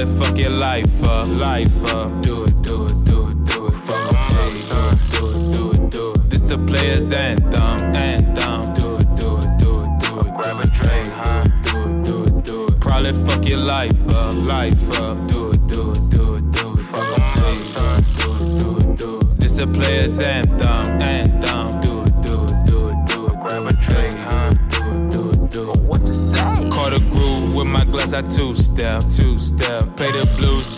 Probably fuck your life up, life up. Do it, do it, do it, do it, do it. Hey, do it, do it, do it, do it. This the players anthem, anthem. Do it, do it, do it, do it. Grab a drink, huh? Do it, do it, do it. Probably fuck your life up, life up. Do it, do it, do it, do it. Do it, hey, do it, do it, do it, do it. This the players anthem, anthem. Do it, do it, do it, do it. Grab a drink, huh? Do it, do it, do it. What you say? Caught a groove with my glass, I two step.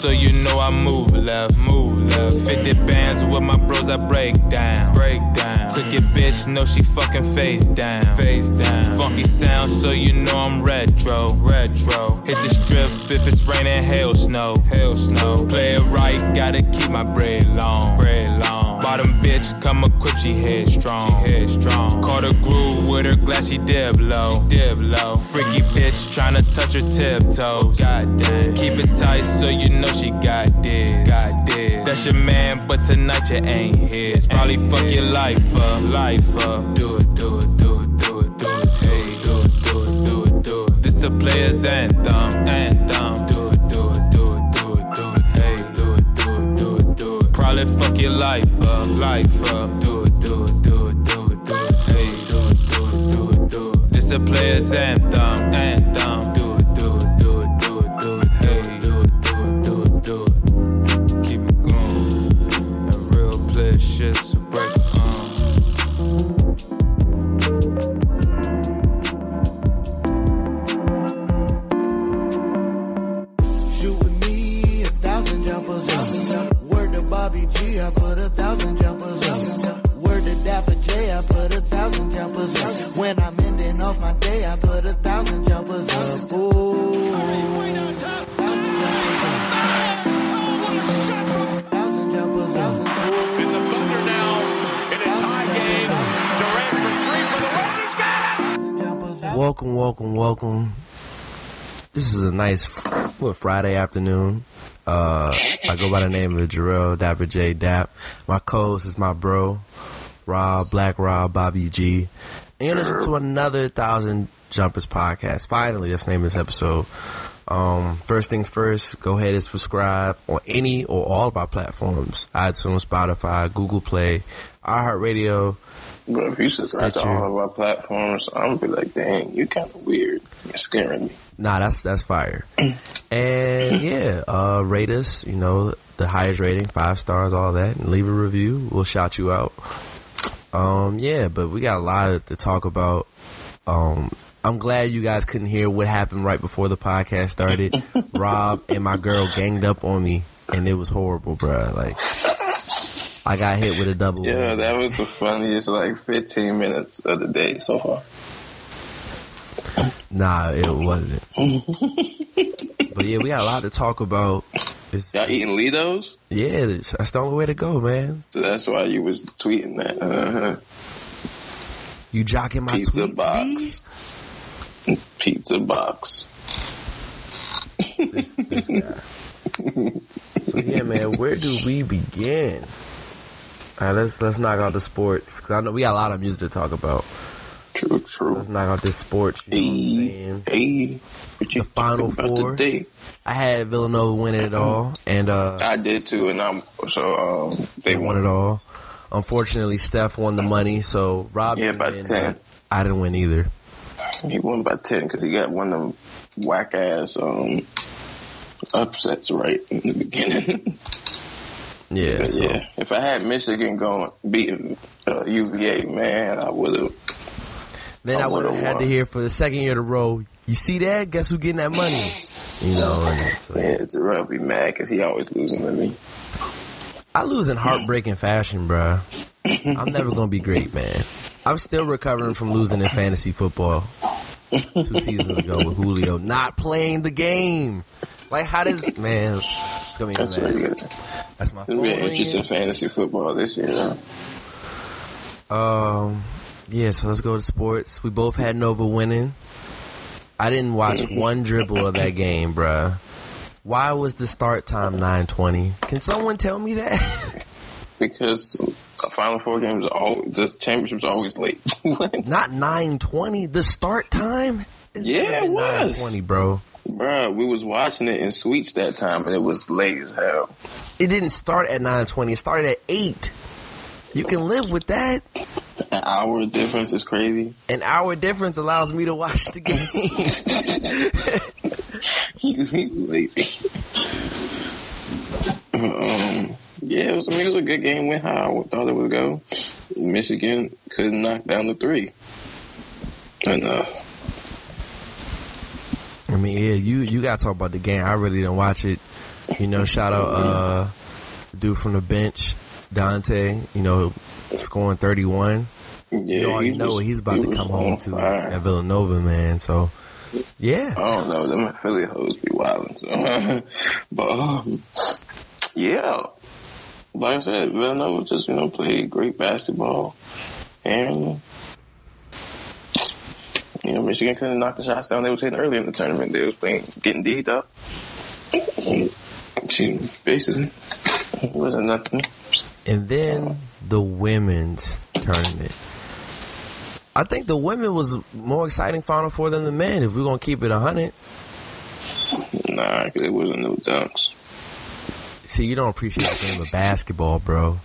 So you know I move left, move left. 50 bands with my bros, I break down, break down. Took your bitch, know she fucking face down, face down. Funky sound so you know I'm retro, retro. Hit the strip if it's raining, hail, snow, hail, snow. Play it right, gotta keep my bread long, bread long. Bottom bitch, come equipped, she headstrong, she headstrong. Caught a groove with her glass, she dip low, she dip low. Freaky bitch, tryna touch her tiptoes. Goddamn, keep it tight so you know she got this, got this. That's your man, but tonight you ain't his. Probably fuck your life up, life up. Do it, do it, do it, do it, do it. Hey, do it, do it, do it, do it. This the players anthem, anthem. It. Fuck your life up, life up. Do it, do it, do it, do it, do it. Hey, do it, do it, do it, do it. This the players anthem, anthem. This is a nice what, Friday afternoon. Uh, I go by the name of Jarrell Dapper J Dap. My co-host is my bro, Rob Black Rob Bobby G. And you listen to another Thousand Jumpers podcast. Finally, let's name this episode. Um, first things first, go ahead and subscribe on any or all of our platforms: iTunes, Spotify, Google Play, iHeartRadio. But if you subscribe to all of our platforms, I'm gonna be like, dang, you kind of weird. You're scaring me. Nah, that's that's fire. and yeah, uh, rate us. You know, the highest rating, five stars, all that, and leave a review. We'll shout you out. Um, yeah, but we got a lot to talk about. Um, I'm glad you guys couldn't hear what happened right before the podcast started. Rob and my girl ganged up on me, and it was horrible, bruh. Like, I got hit with a double. Yeah, that was the funniest like 15 minutes of the day so far. Nah, it wasn't. but yeah, we got a lot to talk about. It's, Y'all eating Lidos? Yeah, that's that's the only way to go, man. So that's why you was tweeting that. Uh-huh. You jocking my Pizza tweets, box. Pizza box. This, this guy. so yeah, man, where do we begin? All right, let's let's knock out the sports because I know we got a lot of music to talk about. True, true. Let's knock out this sports. You know Hey. What you The Final Four. today? I had Villanova winning it all, and uh, I did too, and I'm so um they they won it all. Unfortunately, Steph won the money, so Rob Yeah, by win, 10. but I didn't win either. He won by ten because he got one of them whack ass um upsets right in the beginning. Yeah, But so yeah, if I had Michigan going beating uh, UVA, man, I would have. then I I would have had to hear for the second year in a row. You see that? Guess who getting that money? You know, and so, Yeah, Jarrell be mad because he always losing to me. I lose in heartbreaking fashion, bro. I'm never gonna be great, man. I'm still recovering from losing in fantasy football two seasons ago with Julio not playing the game. Like, how does man? It's gonna be That's mad. really good. That's my be an interesting fantasy football this year. Though. Um, yeah. So let's go to sports. We both had Nova winning. I didn't watch one dribble of that game, bruh. Why was the start time nine twenty? Can someone tell me that? Because a Final Four games, always, the championships always late. Not nine twenty. The start time. is Yeah, it was. nine twenty, bro. Bruh, we was watching it in suites that time, and it was late as hell. It didn't start at nine twenty. It started at eight. You can live with that. An hour difference is crazy. An hour difference allows me to watch the game. he was he was lazy. um, yeah, it was. I mean, it was a good game. Went how I thought it would go. Michigan couldn't knock down the three. Enough. I mean, yeah, you you gotta talk about the game. I really didn't watch it. You know, shout out uh dude from the bench, Donte. You know, scoring thirty one. Yeah, You already he know was- what he's about he to come home to at Villanova, man. So, yeah. I don't know. Them Philly hoes be wildin'. So, but um, yeah, like I said, Villanova just you know played great basketball, and you know Michigan couldn't knock the shots down they was hitting early in the tournament. They was playing getting D'd up. She basically wasn't nothing. And then the women's tournament. I think the women was more exciting Final Four than the men. If we're gonna keep it hundred, Nah, 'cause it wasn't no dunks. see, you don't appreciate the game of basketball, bro.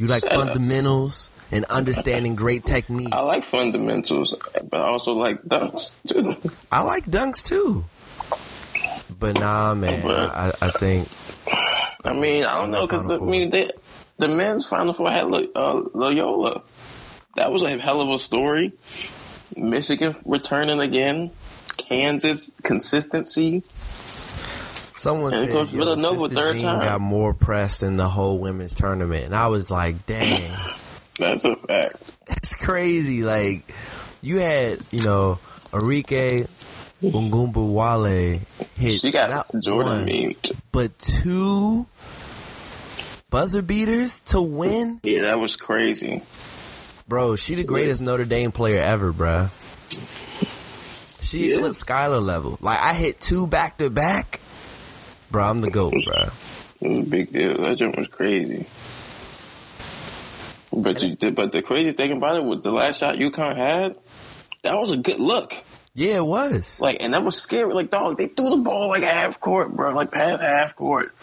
You like Shut up. fundamentals and understanding great technique. I like fundamentals, but I also like dunks too. I like dunks too. But nah, man, I, I think I mean, I don't know because I mean, they, the men's Final Four had uh, Loyola. That was a hell of a story. Michigan returning again. Kansas consistency. someone And said Villanova third Jean time. got more press than the whole women's tournament, and I was like, dang. That's a fact. That's crazy. Like you had, you know, Arike Ogunbowale hit She got not Jordan one, memed. but two buzzer beaters to win. Yeah, that was crazy. Bro, she the greatest Notre Dame player ever, bro. She Yes. eclipsed Skylar level. Like I hit two back to back. Bro, I'm the GOAT, bro. It was a big deal. That jump was crazy. But you did. But the crazy thing about it was the last shot UConn had. That was a good look. Yeah, it was. Like, and that was scary. Like, dog, they threw the ball like half court, bro. Like past half court.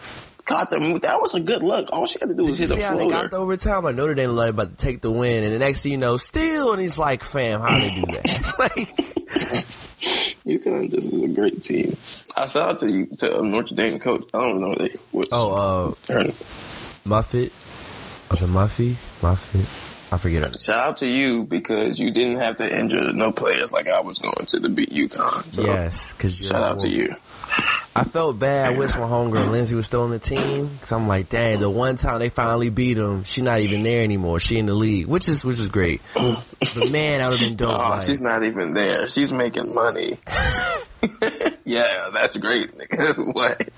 Caught them. That was a good look. All she had to do was Did you hit see a how they got floater. the overtime? Like Notre Dame like about to take the win, and the next thing you know, still, and he's like, "Fam, how they do that?" like, UConn just is a great team. I shout out to you to um, Notre Dame coach. I don't know they what's oh, uh, Muffet, was it Muffy? Muffet? I forget her. Shout out to you because you didn't have to injure no players like I was going to the beat UConn. So Yes, because shout out to you. I felt bad. I wish my homegirl Lindsay was still on the team because I'm like, dang, the one time they finally beat him, she not even there anymore. She in the league, which is which is great. But man, I would have been dope. Oh, like- she's not even there. She's making money. yeah, that's great, nigga. what?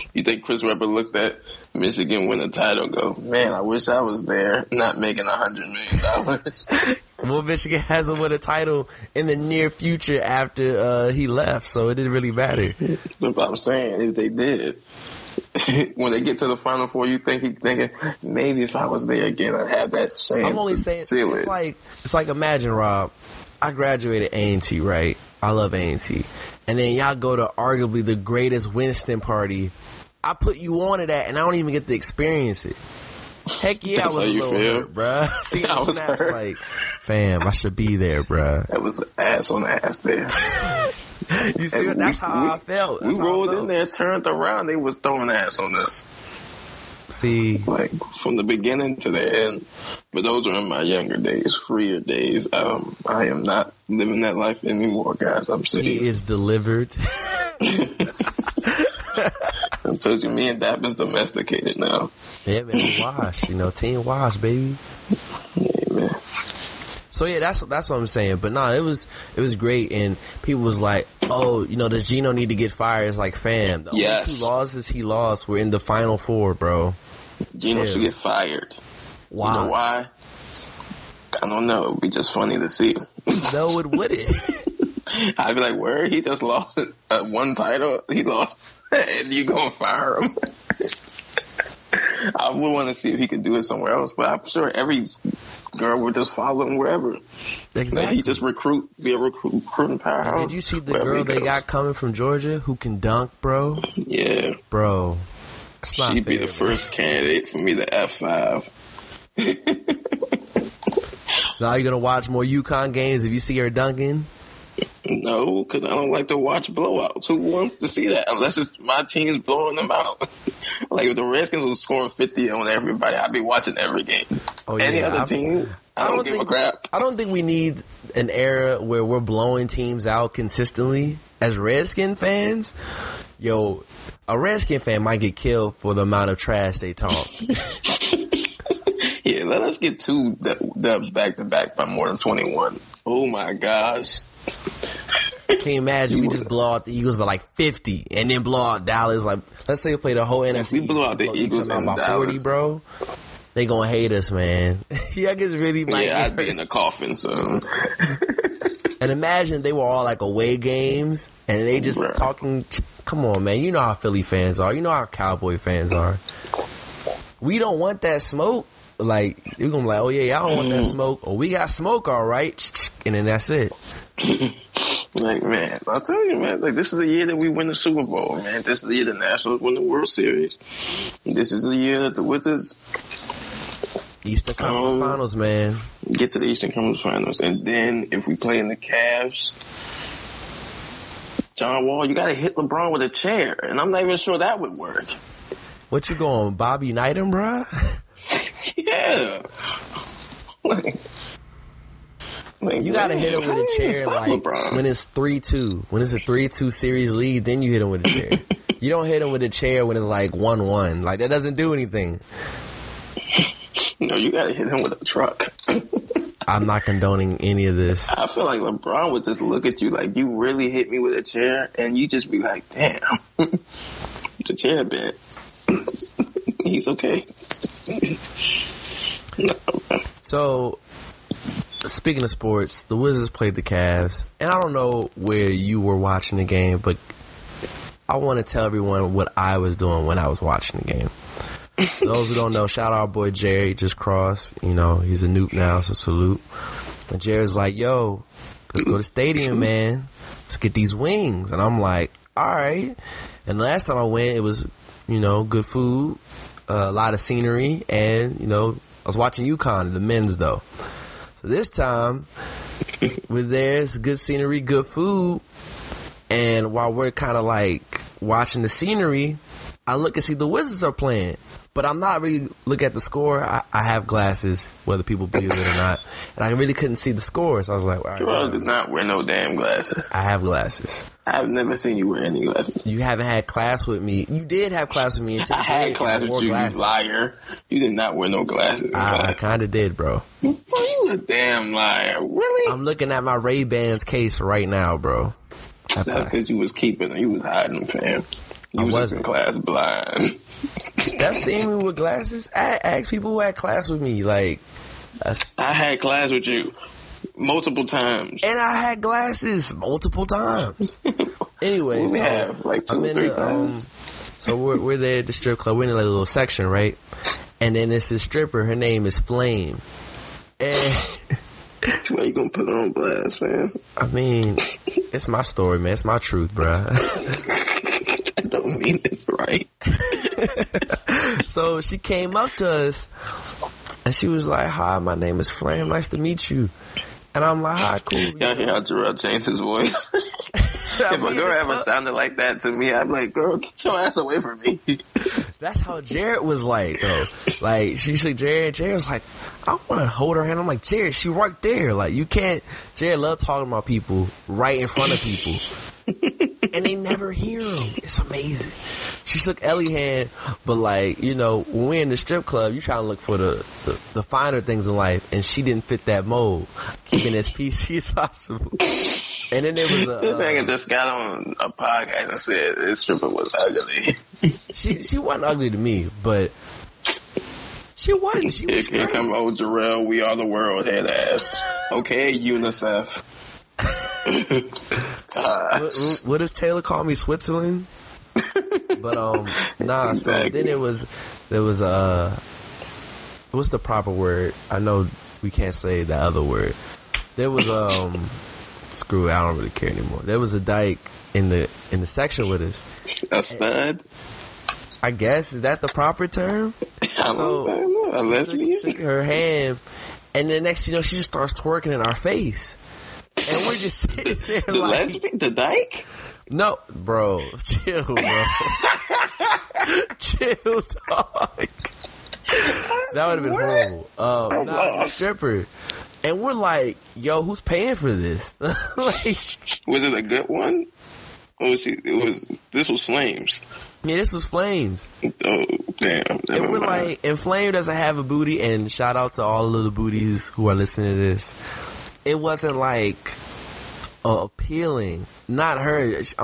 You think Chris Webber looked at Michigan win a title go, man, I wish I was there, not making a hundred million dollars. well, Michigan hasn't won a title in the near future after uh, he left, so it didn't really matter. That's what I'm saying is they did. when they get to the final four, you think he's thinking, maybe if I was there again, I'd have that chance I'm only saying it's it. like it's like imagine Rob, I graduated A and T, right? I love A and T, and then y'all go to arguably the greatest Winston party. I put you on to that, and I don't even get to experience it. Heck yeah, I was how a you little feel? hurt, bruh. See I was snaps hurt. like, fam, I should be there, bruh. that was ass on ass there. You see, And that's we- how we- I felt. We That's I rolled felt. in there, turned around, they was throwing ass on us. See, Like from the beginning to the end. But those were in my younger days, freer days. Um, I am not living that life anymore, guys. I'm serious. he is delivered. I told you, me and Dap is domesticated now. yeah, man, wash. You know, team wash, baby. Yeah, man. So yeah, that's that's what I'm saying. But nah, it was it was great, and people was like, oh, you know, does Gino need to get fired? It's like, fam, the Yes. only two losses he lost were in the final four, bro. Gino Chill. should get fired. Why? You know why? I don't know. It'd be just funny to see. No, it wouldn't. I'd be like, where? He just lost uh, one title. He lost, and you gonna fire him? I would want to see if he could do it somewhere else, but I'm sure every girl would just follow him wherever. Like exactly. he just recruit, be a recruit, recruiting powerhouse. Did you see the girl they goes. got coming from Georgia who can dunk, bro? Yeah, Bro, she'd be the first candidate for me to F five. Now you're gonna watch more UConn games if you see her dunking. No, because I don't like to watch blowouts. Who wants to see that? Unless it's my team's blowing them out. like if the Redskins was scoring 50 on everybody, I'd be watching every game. Oh Any yeah, other I've- team, I, I don't, don't give think- a crap. I don't think we need an era where we're blowing teams out consistently. As Redskin fans, yo, a Redskin fan might get killed for the amount of trash they talk. Yeah, let us get two du- dubs back to back by more than 21. Oh my gosh. Can you imagine we just blow out the Eagles by like 50 and then blow out Dallas? Like, let's say we play the whole NFC. we blow out the Eagles by 40, bro. They gonna hate us, man. yeah, it's really might Yeah, I'd be in the coffin soon. And imagine they were all like away games and they just Bruh. talking. Come on, man. You know how Philly fans are. You know how Cowboy fans are. We don't want that smoke. Like, you're gonna be like, oh yeah, y'all don't want that mm. smoke. Or we got smoke, all right. And then that's it. Like, man, I'll tell you, man, like, this is the year that we win the Super Bowl, man. This is the year the Nationals win the World Series. This is the year that the Wizards Eastern Conference Um, Finals, man. get to the Eastern Conference Finals. And then if we play in the Cavs, John Wall, you gotta hit LeBron with a chair. And I'm not even sure that would work. What you going, Bobby Knight him, bruh? Yeah. Like, like, You gotta hit him with a do you even chair like LeBron? when it's three two. When it's a three two series lead, then you hit him with a chair. you don't hit him with a chair when it's like one one. Like that doesn't do anything. no, you gotta hit him with a truck. I'm not condoning any of this. I feel like LeBron would just look at you like you really hit me with a chair, and you just be like, "Damn, the chair bent." He's okay. No, So, speaking of sports, the Wizards played the Cavs, and I don't know where you were watching the game, but I want to tell everyone what I was doing when I was watching the game. Those who don't know, shout out our boy Jerry, just crossed. You know, he's a noob now, so salute. And Jerry's like, yo, let's go to stadium, man. Let's get these wings. And I'm like, all right. And the last time I went, it was, you know, good food, a lot of scenery, and, you know, I was watching UConn, the men's though. So this time, we're there, it's good scenery, good food. And while we're kind of like watching the scenery, I look and see the Wizards are playing. But I'm not really looking at the score. I, I have glasses, whether people believe it or not. And I really couldn't see the score. So I was like, all right, whatever. did not wear no damn glasses. I have glasses. I've never seen you wear any glasses. You haven't had class with me. You did have class with me in 10th I had class with you, you liar. You did not wear no glasses. I, I kind of did, bro. You a damn liar. Really? I'm looking at my Ray Bans case right now, bro. That's because you was keeping them. You was hiding them, fam. You I was just in wasn't. class blind. Steph seen me with glasses. I asked people who had class with me, like, that's, I had class with you multiple times. and I had glasses multiple times. Anyway, we so have like 2 I'm in three the, um, so we're we're there at the strip club. We're in like a little section, right? And then it's this stripper. Her name is Flame. And Why you gonna put her on blast, man? I mean, it's my story, man. It's my truth, bruh. I don't mean this right. so she came up to us and she was like, "Hi, my name is Flame. Nice to meet you." And I'm like, "Hi, cool." Y'all hear how Terrell changed his voice? If a girl ever sounded like that to me, I'd be like, girl, get your ass away from me. That's how Jared was like, though. Like, she said, Jared, Jared was like, I want to hold her hand. I'm like, Jared, she right there. Like, you can't, Jared love talking about people right in front of people. And they never hear him. It's amazing. She shook Ellie hand, but like, you know, when we're in the strip club, you trying to look for the, the, the finer things in life, and she didn't fit that mold. Keeping as PC as possible. And then there was a This uh, just got on a podcast and said this stripper was ugly. she she wasn't ugly to me, but she wasn't. She Here, was here straight. come old Jarrell, we are the world head ass. Okay, UNICEF. What, what does Taylor call me, Switzerland? but um, nah. So Exactly. then it was there was uh, what's the proper word? I know we can't say the other word. There was um, screw. it, I don't really care anymore. There was a dyke in the in the section with us. A stud? I guess is that the proper term? I So- know. A lesbian? Shook her hand, and then next you know she just starts twerking in our face, we're just sitting there The like, lesbian? The dyke? no, bro, chill, bro, chill, dog. That would have been horrible. Um, I'm nah, lost. stripper, and we're like, yo, who's paying for this? like, Was it a good one? Or was she, it was, this was Flames. yeah, this was flames. Oh, damn. And Never we're mind. like, and Flame doesn't have a booty, and shout out to all of the booties who are listening to this. It wasn't like uh, appealing. Not her. She,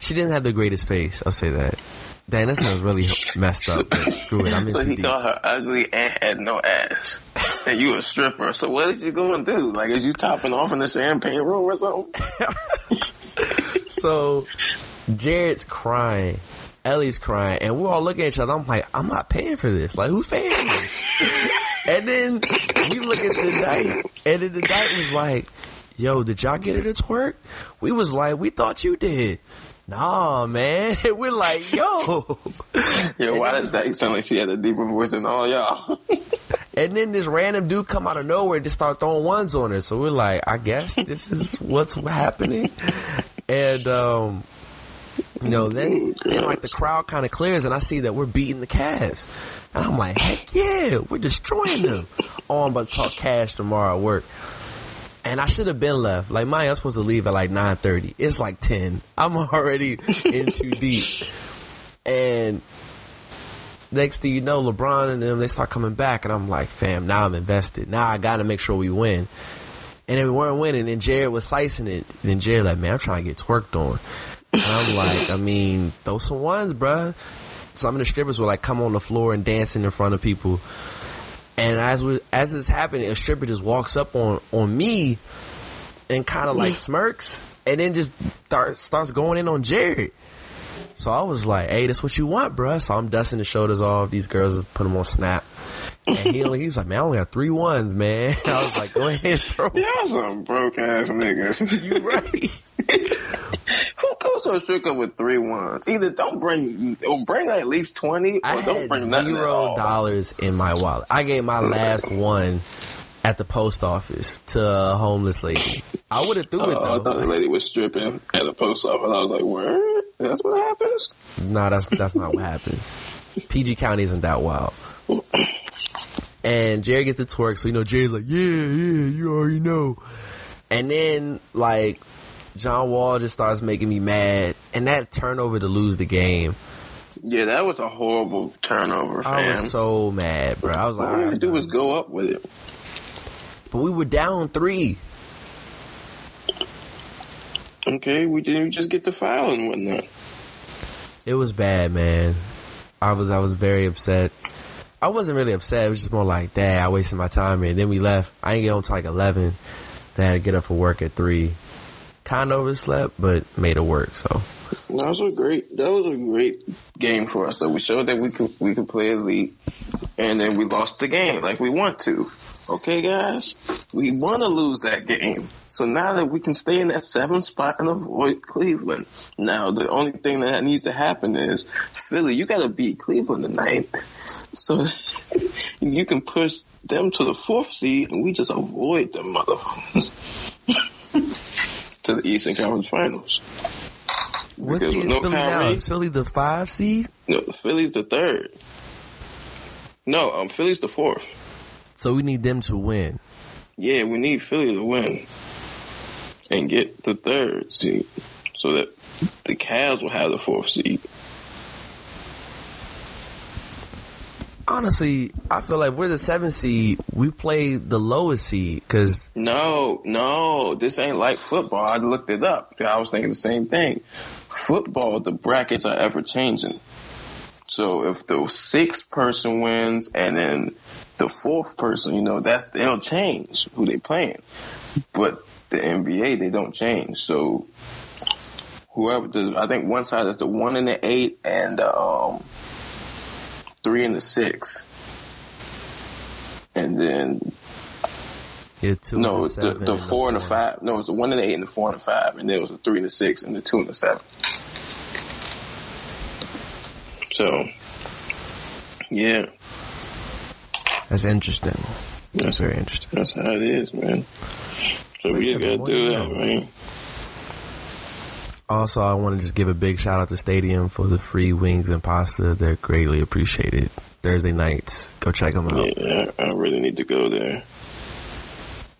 she didn't have the greatest face. I'll say that. Damn, this sounds really messed up. But screw it. I'm so he deep. called her ugly and had no ass. and you a stripper. So what is you going to do? Like, is you topping off in the champagne room or something? So Jared's crying. Ellie's crying, and we're all looking at each other. I'm like, I'm not paying for this. Like, who's paying for this? and then we look at the night, and then the night was like, "Yo, did y'all get it to twerk?" We was like, "We thought you did." Nah, man. we're like, "Yo." Yeah, why does that sound like she had a deeper voice than all y'all? And then this random dude come out of nowhere and just start throwing ones on her. So we're like, I guess this is what's happening. And um, you know, then then like the crowd kind of clears and I see that we're beating the Cavs. And I'm like, heck yeah, we're destroying them. Oh, I'm about to talk cash tomorrow at work. And I should have been left. Like, my, I'm supposed to leave at like 9.30. It's like 10. I'm already in too deep. And next thing you know, LeBron and them, they start coming back. And I'm like, fam, now I'm invested. Now I got to make sure we win. And then we weren't winning. And Jared was slicing it. And then Jared like, man, I'm trying to get twerked on. And I'm like, I mean, throw some ones, bruh. Some of the strippers were like, come on the floor and dancing in front of people. And as we, as it's happening, a stripper just walks up on, on me and kind of like smirks and then just start, starts going in on Jared. So I was like, hey, that's what you want, bruh. So I'm dusting the shoulders off. These girls put them on snap. And he only, he's like, man, I only got three ones, man. I was like, go ahead and throw. Y'all some broke ass niggas. You right. Who goes to a strip club with three ones? Either don't bring, or bring at least 20, or I don't had bring nothing zero dollars in my wallet. I gave my last one at the post office to a homeless lady. I would have threw Oh, I thought the lady was stripping at the post office. I was like, where? That's what happens? No, that's that's not what happens. PG County isn't that wild. And Jerry gets the twerk, so you know Jerry's like, yeah, yeah, you already know. And then like John Wall just starts making me mad, and that turnover to lose the game. Yeah, that was a horrible turnover, I was so mad, bro. I was like, All to right, do was go up with it. but we were down three. Okay, we didn't just get the foul and whatnot. It was bad, man. I was I was very upset. I wasn't really upset. It was just more like, dad, I wasted my time here. Then we left. I didn't get home till like eleven. Then I had to get up for work at three. Kind of overslept, but made it work. So That was a great. That was a great game for us. Though we showed that we could we could play elite, and then we lost the game like we want to. Okay, guys, we want to lose that game. So now that we can stay in that seventh spot and avoid Cleveland. Now the only thing that needs to happen is Philly. You got to beat Cleveland tonight, so you can push them to the fourth seed, and we just avoid them motherfuckers to the Eastern Conference Finals. what Because seed is no Philly now? Is Philly the five seed? No, Philly's the third. No, um, Philly's the fourth. So we need them to win. Yeah, we need Philly to win and get the third seed, so that the Cavs will have the fourth seed. Honestly, I feel like we're the seventh seed. We play the lowest seed because No, no, this ain't like football. I looked it up. I was thinking the same thing. Football, the brackets are ever changing. So if the sixth person wins and then the fourth person, you know, that's they'll change who they playing. But the NBA, they don't change. So whoever, the, I think one side is the one and the eight and um, three and the six. And then yeah, two. no, and the, the and four and the five. No, it was the one and the eight and the four and the five, and then it was the three and the six and the two and the seven. So, yeah, That's interesting. That's very interesting. that's how it is, man. So we just gotta do that, man. Also, I want to just give a big shout out to Stadium for the free wings and pasta. They're greatly appreciated. Thursday nights, go check them out. Yeah, I, really need to go there.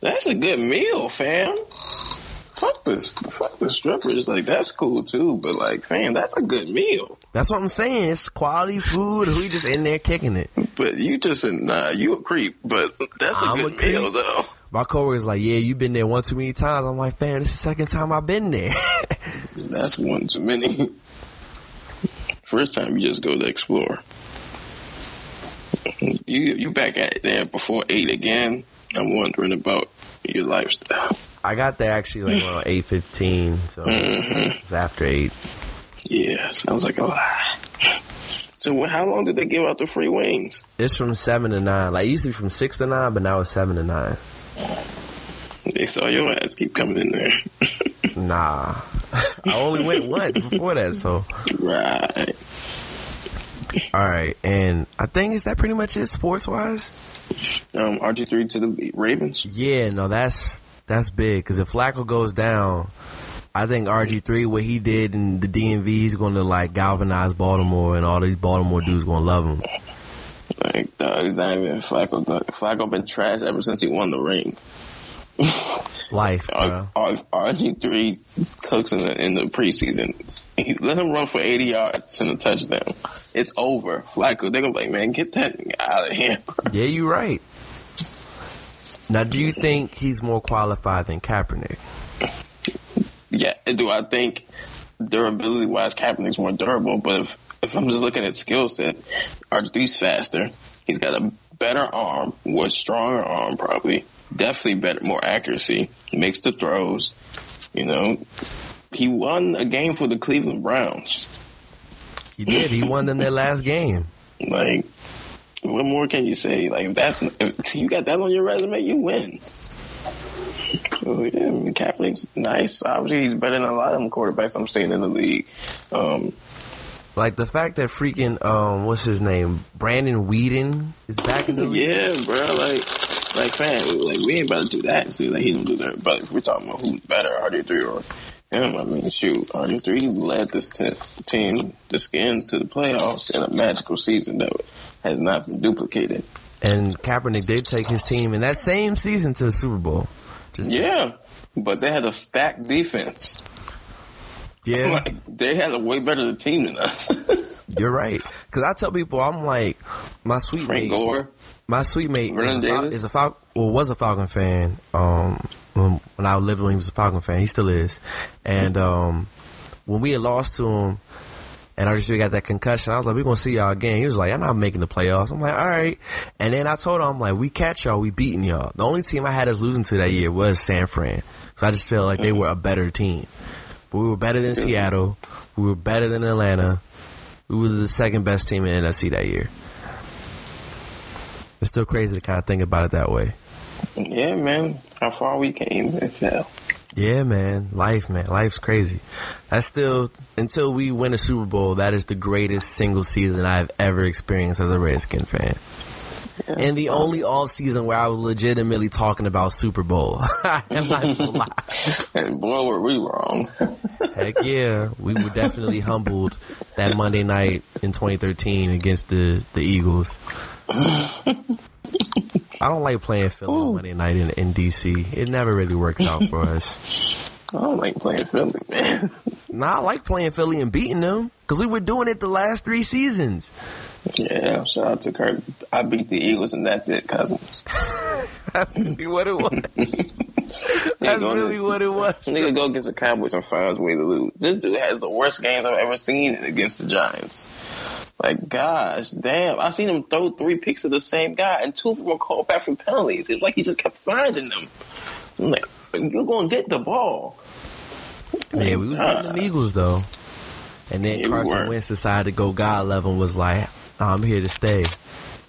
That's a good meal, fam. Fuck this, fuck the strippers. Like that's cool too, but like, fam, that's a good meal. That's what I'm saying. It's quality food. We just in there kicking it. But you just nah, you a creep. But that's a I'm good a meal though. My coworker's like, "Yeah, you've been there one too many times." I'm like, "Fam, this is the second time I've been there." That's one too many. First time you just go to explore. You you back at there before eight again. I'm wondering about your lifestyle. I got there actually like around eight fifteen, so mm-hmm. it was after eight. Yeah, sounds like a lie. So how long did they give out the free wings? It's from seven to nine. Like it used to be from six to nine, but now it's seven to nine. They saw your ass keep coming in there. Nah, I only went once before that, so right. all right. And I think is that pretty much it sports wise. Um, RG3 to the Ravens. Yeah, no, that's that's big because if Flacco goes down, I think RG three what he did in the DMV, he's going to like galvanize Baltimore, and all these Baltimore dudes going to love him. Like, dog, he's not even Flacco. Dog. Flacco been trash ever since he won the ring. Life, bro. R- R- RG3 cooks in the, in the preseason. He, let him run for 80 yards and a touchdown. It's over. Flacco, they're going to be like, man, get that out of here. Yeah, you're right. Now, do you think he's more qualified than Kaepernick? yeah, do I think durability wise, Kaepernick's more durable? But if, if I'm just looking at skill set, RG3's faster. He's got a better arm, with stronger arm probably. Definitely better, more accuracy. Makes the throws. You know, he won a game for the Cleveland Browns. He did. He won them their last game. Like, what more can you say? Like, if that's if you got that on your resume, you win. So yeah, I mean, Kaepernick's nice. Obviously, he's better than a lot of them quarterbacks I'm seeing in the league. Um, Like the fact that freaking um, what's his name, Brandon Weeden is back in the league. yeah, bro. Like, like, fam, like we ain't about to do that. See, like he don't do that. But if we're talking about who's better, RG three or him, I mean, shoot, RG three led this t- team, the Skins, to the playoffs in a magical season that has not been duplicated. And Kaepernick did take his team in that same season to the Super Bowl. Just, Yeah, but they had a stacked defense. Yeah, Like, they had a way better team than us. you're right. Because I tell people, I'm like, my suite Frank mate, Gore. my suite mate is a, is a Fal- well, was a Falcon fan. Um, when, when I lived with him, he was a Falcon fan. He still is. And um, when we had lost to him, and I just got that concussion, I was like, "We're gonna see y'all again." He was like, "I'm not making the playoffs." I'm like, "All right." And then I told him, "I'm like, we catch y'all, we beating y'all." The only team I had us losing to that year was San Fran, so I just felt like they were a better team. We were better than Seattle. We were better than Atlanta. We were the second best team in NFC that year. It's still crazy to kind of think about it that way. Yeah, man. How far we came and fell. Yeah, man. Life, man. Life's crazy. That's still, until we win a Super Bowl, that is the greatest single season I've ever experienced as a Redskin fan. And the only off season where I was legitimately talking about Super Bowl. I'm not gonna lie. And boy, were we wrong. Heck yeah. We were definitely humbled that Monday night in 2013 against the, the Eagles. I don't like playing Philly on Monday night in, in DC. It never really works out for us. I don't like playing Philly, man. Nah, I like playing Philly and beating them because we were doing it the last three seasons. Yeah, shout out to Kirk. I beat the Eagles and that's it, cousins. That's really what it was. That's really what it was. Nigga go against the Cowboys and finds a way to lose. This dude has the worst games I've ever seen against the Giants. Like, gosh, damn. I seen him throw three picks to the same guy and two of them were called back for penalties. It was like he just kept finding them. I'm like, you're going to get the ball. Yeah, we was beating the Eagles though. And then Carson were. Wentz decided to go God level and was like, I'm here to stay.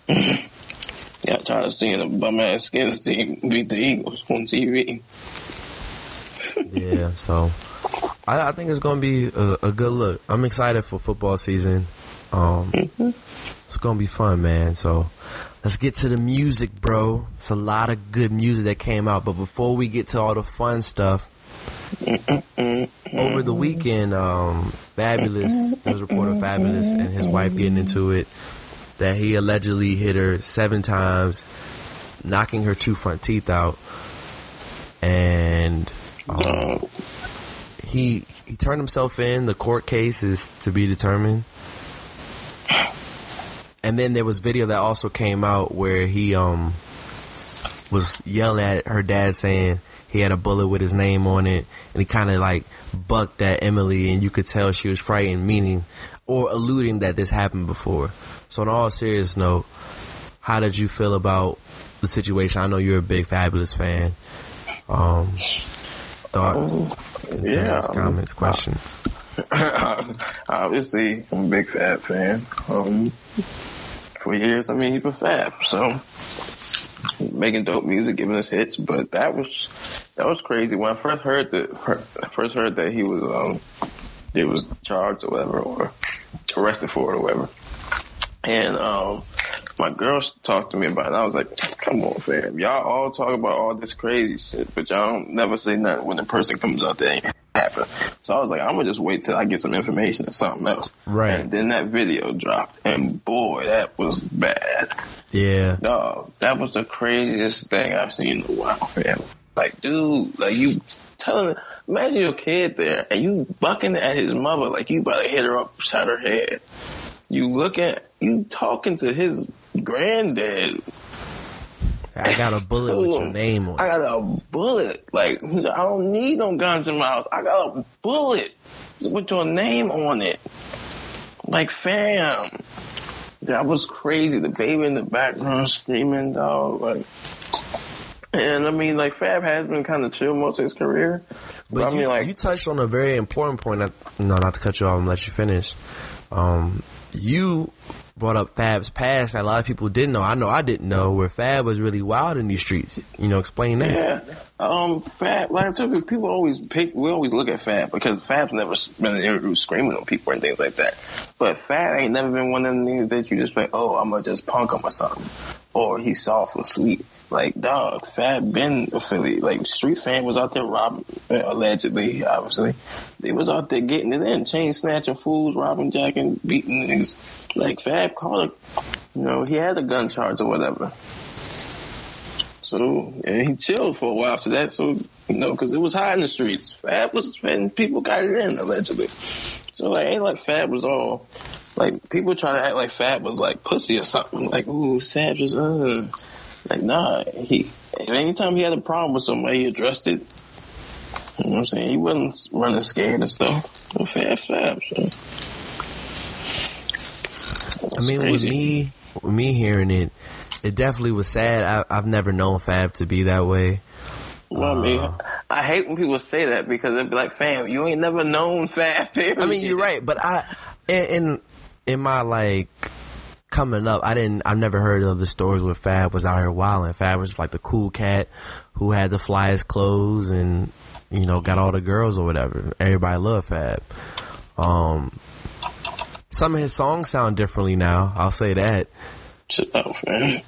Yeah, I tired of seeing the bum ass skins team beat the Eagles on TV. Yeah, so I, I think it's gonna be a, a good look. I'm excited for football season. Um, it's gonna be fun, man. So let's get to the music, bro. It's a lot of good music that came out. But before we get to all the fun stuff, over the weekend, um, Fabolous, there was a Fabolous and his wife getting into it that he allegedly hit her seven times, knocking her two front teeth out, and um, he he turned himself in. The court case is to be determined. And then there was video that also came out where he um was yelling at her dad saying he had a bullet with his name on it, and he kind of like bucked at Emily, and you could tell she was frightened, meaning or alluding that this happened before. So, on all serious note, how did you feel about the situation? I know you're a big Fabolous fan. Um, thoughts, concerns, yeah. comments, questions. Obviously, I'm a big Fab fan. Um, for years, I mean, he's been Fab, so making dope music, giving us hits. But that was that was crazy when I first heard that. First heard that he was um, he was charged or whatever, or arrested for it or whatever. And um, my girl talked to me about it. I was like, "Come on, fam! Y'all all talk about all this crazy shit, but y'all don't never say nothing when the person comes out that ain't happen." So I was like, "I'm gonna just wait till I get some information or something else." Right. And then that video dropped, and boy, that was bad. Yeah. Dog, that was the craziest thing I've seen in a while, fam. Like, dude, like you telling, imagine your kid there and you bucking at his mother like you about to hit her upside her head. You look at, you talking to his granddad. I got a bullet with your name on. I got a bullet. Like, like, I don't need no guns in my house. I got a bullet with your name on it. Like, fam. That was crazy. The baby in the background screaming, dog. Like, and I mean, like, Fab has been kind of chill most of his career. But, But I you, mean, like, you touched on a very important point. That, no, not to cut you off and let you finish. Um, you brought up Fab's past that a lot of people didn't know. I know I didn't know where Fab was really wild in these streets. You know, explain that. Yeah. Um, Fab, like I told you, people always pick, we always look at Fab because Fab's never been screaming on people and things like that. But Fab ain't never been one of them niggas that you just like, oh, I'm gonna just punk him or something. Or he's soft or sweet. Like, dog, Fab been affiliated. Like, Street Fam was out there robbing, allegedly, obviously. They was out there getting it in, chain snatching fools, robbing, jacking, beating niggas. Like, Fab called it, you know, he had a gun charge or whatever. So, and he chilled for a while after that. So, you know, because it was high in the streets. Fab was, and people got it in, allegedly. So, like, ain't like Fab was all, like, people try to act like Fab was like pussy or something. Like, ooh, Fab just, uh. Like, nah, he, anytime he had a problem with somebody, he addressed it. You know what I'm saying? He wasn't running scared and stuff. Well, Fab, Fab. So. I mean, with me, with me hearing it, it definitely was sad. I, I've never known Fab to be that way. Well, I mean, uh, I hate when people say that because they'd be like, fam, you ain't never known Fab. I mean, you're right, but I in in, in my like coming up, I didn't. I've never heard of the stories where Fab was out here wilding. Fab was like the cool cat who had the flyest clothes and you know got all the girls or whatever. Everybody loved Fab. Um, some of his songs sound differently now. I'll say that. Shut up, man.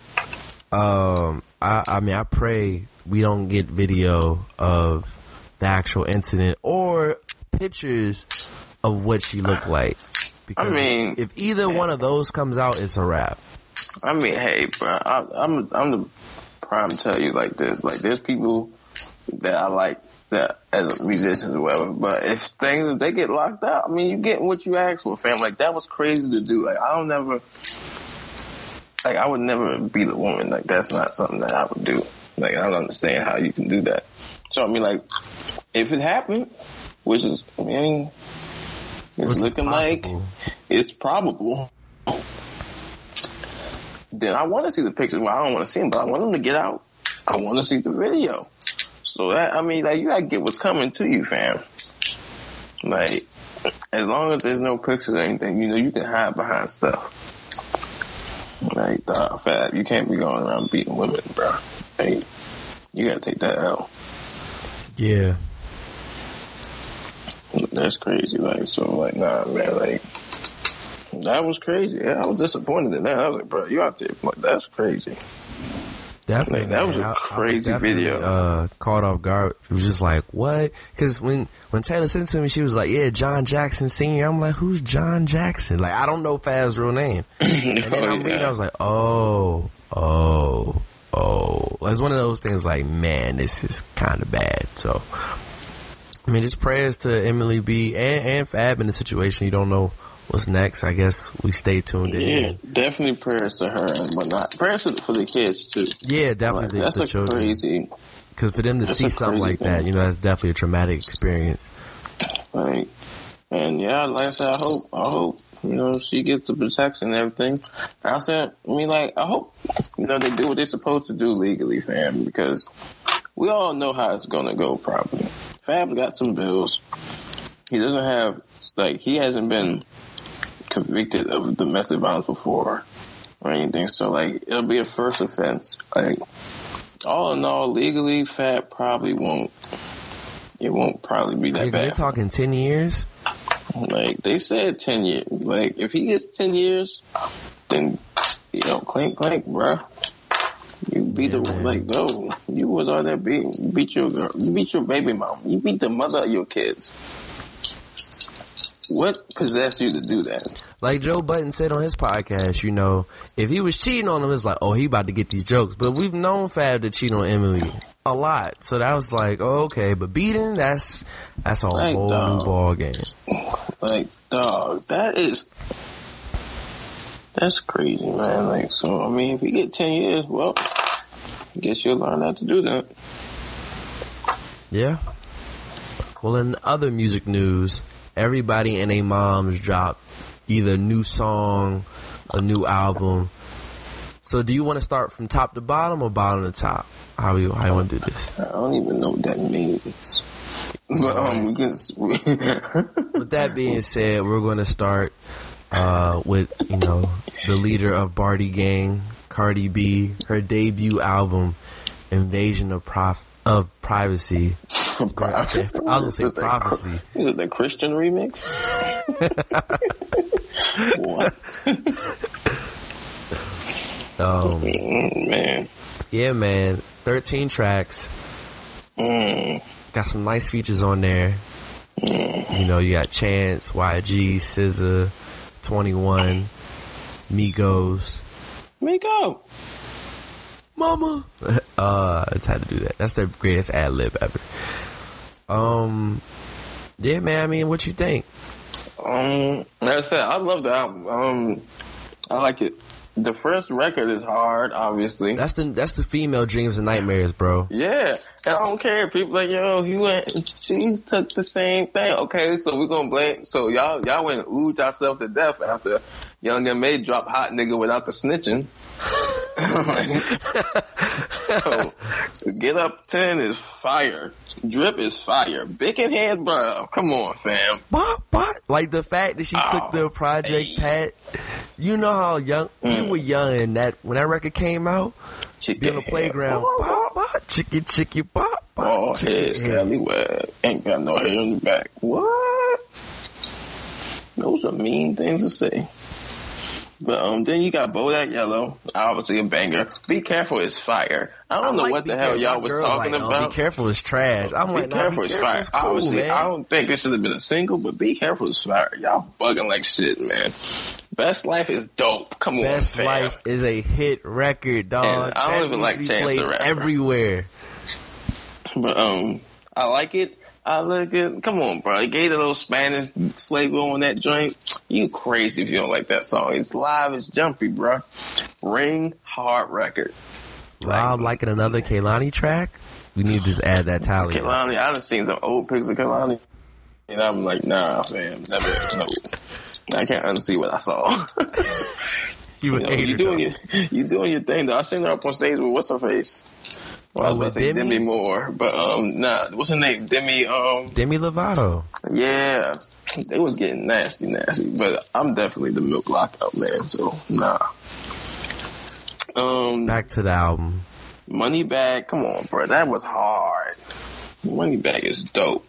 Um, I, I mean, I pray we don't get video of the actual incident or pictures of what she looked like. Because I mean- if either one of those comes out, it's a wrap. I mean, hey, bro, I, I'm I'm the prime to tell you like this. Like, there's people that I like that as musicians or whatever. But if things if they get locked out, I mean, you get what you asked for, fam. Like that was crazy to do. Like I don't never. like I would never beat a woman. Like that's not something that I would do. Like I don't understand how you can do that. So I mean, like if it happened, which is I mean, it's Which looking like it's probable. Then I want to see the pictures. Well, I don't want to see them, but I want them to get out. I want to see the video. So that I mean, like you gotta get what's coming to you, fam. Like as long as there's no pictures or anything, you know, you can hide behind stuff. Like, dog, fat, you can't be going around beating women, bro. Like, you gotta take that out. Yeah. That's crazy. Like, so, like, nah, man, like, that was crazy. Yeah, I was disappointed in that. I was like, bro, you out there? Like, that's crazy. Definitely. Like, that was a I- I crazy definitely, video. Uh, caught off guard. It was just like, what? Because when when Taylor sent it to me, she was like, "Yeah, John Jackson Senior." I'm like, "Who's John Jackson?" Like, I don't know Fab's real name. And then Oh, I'm reading, yeah. I was like, "Oh, oh, oh." It's one of those things. Like, man, this is kind of bad. So, I mean, just prayers to Emily B and, and Fab in the situation. You don't know what's next. I guess we stay tuned in. Yeah, definitely prayers to her and whatnot. Prayers for the kids, too. Yeah, Like, definitely that's the a children. crazy, Because for them to see something like that, you know, that's definitely a traumatic experience. like, and yeah, like I said, I hope, I hope, you know, she gets the protection and everything. I said, I mean, like, I hope, you know, they do what they're supposed to do legally, fam, because we all know how it's gonna go, probably. Fab got some bills. He doesn't have, like, he hasn't been convicted of domestic violence before or anything, so, like, it'll be a first offense. Like, all in all, legally, Fab probably won't, it won't probably be that If bad. You're talking 10 years? Like they said, ten years. Like if he gets ten years, then you know, clink clink, bruh. Beat Yeah, the like no. You was all that beat. You beat your girl. You beat your baby mom. You beat the mother of your kids. What possessed you to do that? Like Joe Budden said on his podcast, you know, if he was cheating on him, it's like, oh, he about to get these jokes. But we've known Fab to cheat on Emily a lot. So that was like, oh, okay. But beating, that's, that's a Like, whole dog. new ball game. Like dog, that is. That's crazy, man. Like so, I mean, if you get ten years, well, guess you'll learn how to do that. Yeah. Well, in other music news, everybody and their moms dropped either a new song, a new album. So, do you want to start from top to bottom or bottom to top? How you how you want to do this? I don't even know what that means. But um, we can. With that being said, we're going to start uh, with you know the leader of Bardi Gang, Cardi B, her debut album, Invasion of Prof- of Privacy. I was gonna say prophecy. Is it the Christian remix? what? Um, Mm, man. yeah, man, thirteen tracks. Mm, Got some nice features on there. You know, you got Chance, YG, SZA, Twenty One, Migos. Miko. Mama. uh, I just had to do that. That's the greatest ad lib ever. Um, yeah, man. I mean, what you think? Um, like I said, I love the album. Um, I like it. The first record is hard, obviously. That's the that's the female dreams and nightmares, bro. Yeah, and I don't care. People like, yo, he went, she took the same thing. Okay, so we're gonna blame. So y'all, y'all went and oohed yourself to death after Young M.A dropped Hot Nigga without the snitching. so, Get Up 10 is fire. Drip is fire. Bickenhead, bro. Come on, fam. But but like the fact that she took the oh, Project Pat. You know how young we mm. were young and that when that record came out, Chicken be on the playground. Bop, bop, chicky chicky bop bop. Oh, chicky heads head. everywhere. Ain't got no hair in the back. What? Those are mean things to say. But um, then you got Bodak Yellow, obviously a banger. Be careful, it's fire. I don't know like what the hell y'all was talking like, oh, about. be careful, it's trash. I'm Be like, nah, careful, be it's fire. it's cool, Obviously, man. I don't think this should have been a single, but Be Careful is fire. Y'all bugging like shit, man. Best Life is dope. Come Best on, fam. Life is a hit record, dog. And I don't That even like needs to be Chance the Rapper. everywhere. But um, I like it. I look it. Come on, bro. It gave a little Spanish flavor on that joint. You crazy if you don't like that song. It's live. It's jumpy, bro. Ring hard record. Rob liking another Kehlani track? We need to just add that tally. Kehlani, I done seen some old pics of Kehlani, and I'm like, nah, fam, never, no. I can't unsee what I saw. You, you, know, you doing your, you doing your thing though. I seen her up on stage with what's her face. Well, I Oh, was about to say Demi? Demi Moore, but um, nah, what's her name? Demi. Um, Demi Lovato. yeah, they was getting nasty, nasty. But I'm definitely the milk lockout man, so nah. Um, Back to the album. Money Bag, come on, bro, that was hard. Money Bag is dope.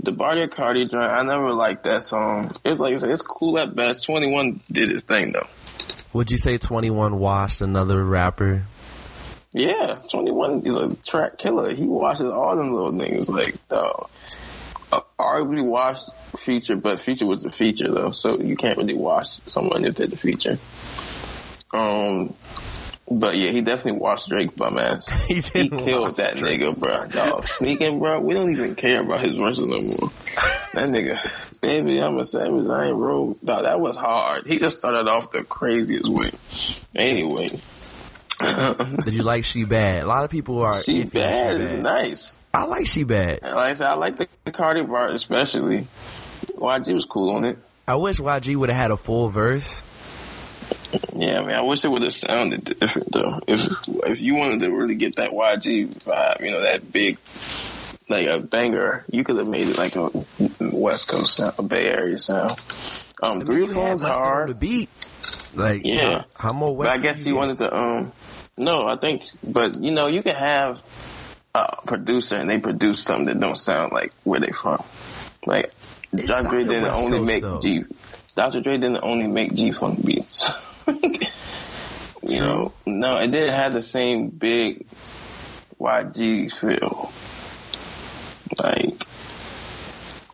The Bartier Cardi joint, I never liked that song. It's like I said, it's cool at best. Twenty One did his thing though. Would you say 21 washed another rapper? Yeah, 21 is a track killer. He watches all them little things. Like. Uh, arguably watched Future, but Future was the feature though, so you can't really watch someone if they're the feature. Um, but yeah, he definitely watched Drake bum ass. He He killed that nigga, bro. Dog, sneaking, bro. We don't even care about his verses no more. That nigga, baby, I'm a savage. I ain't rogue. Dog, that was hard. He just started off the craziest way. Anyway, Did you like She Bad? A lot of people are. she iffy on bad is Bad. nice. I like She Bad. Like I said, I like the, the Cardi part especially. YG was cool on it. I wish YG would have had a full verse. Yeah, man. I wish it would have sounded different though. If if you wanted to really get that YG vibe, you know, that big like a banger, you could have made it like a West Coast sound, a Bay Area sound. Um, three You had phones hard. the beat. Like, Yeah. how more But I guess he you wanted to. Um, no, I think, but you know, you can have a producer and they produce something that don't sound like where they from. Like Dr. Dre didn't West only Coast, make though. G. Dr. Dre didn't only make G Funk beats. you know, no, it didn't have the same big YG feel. Like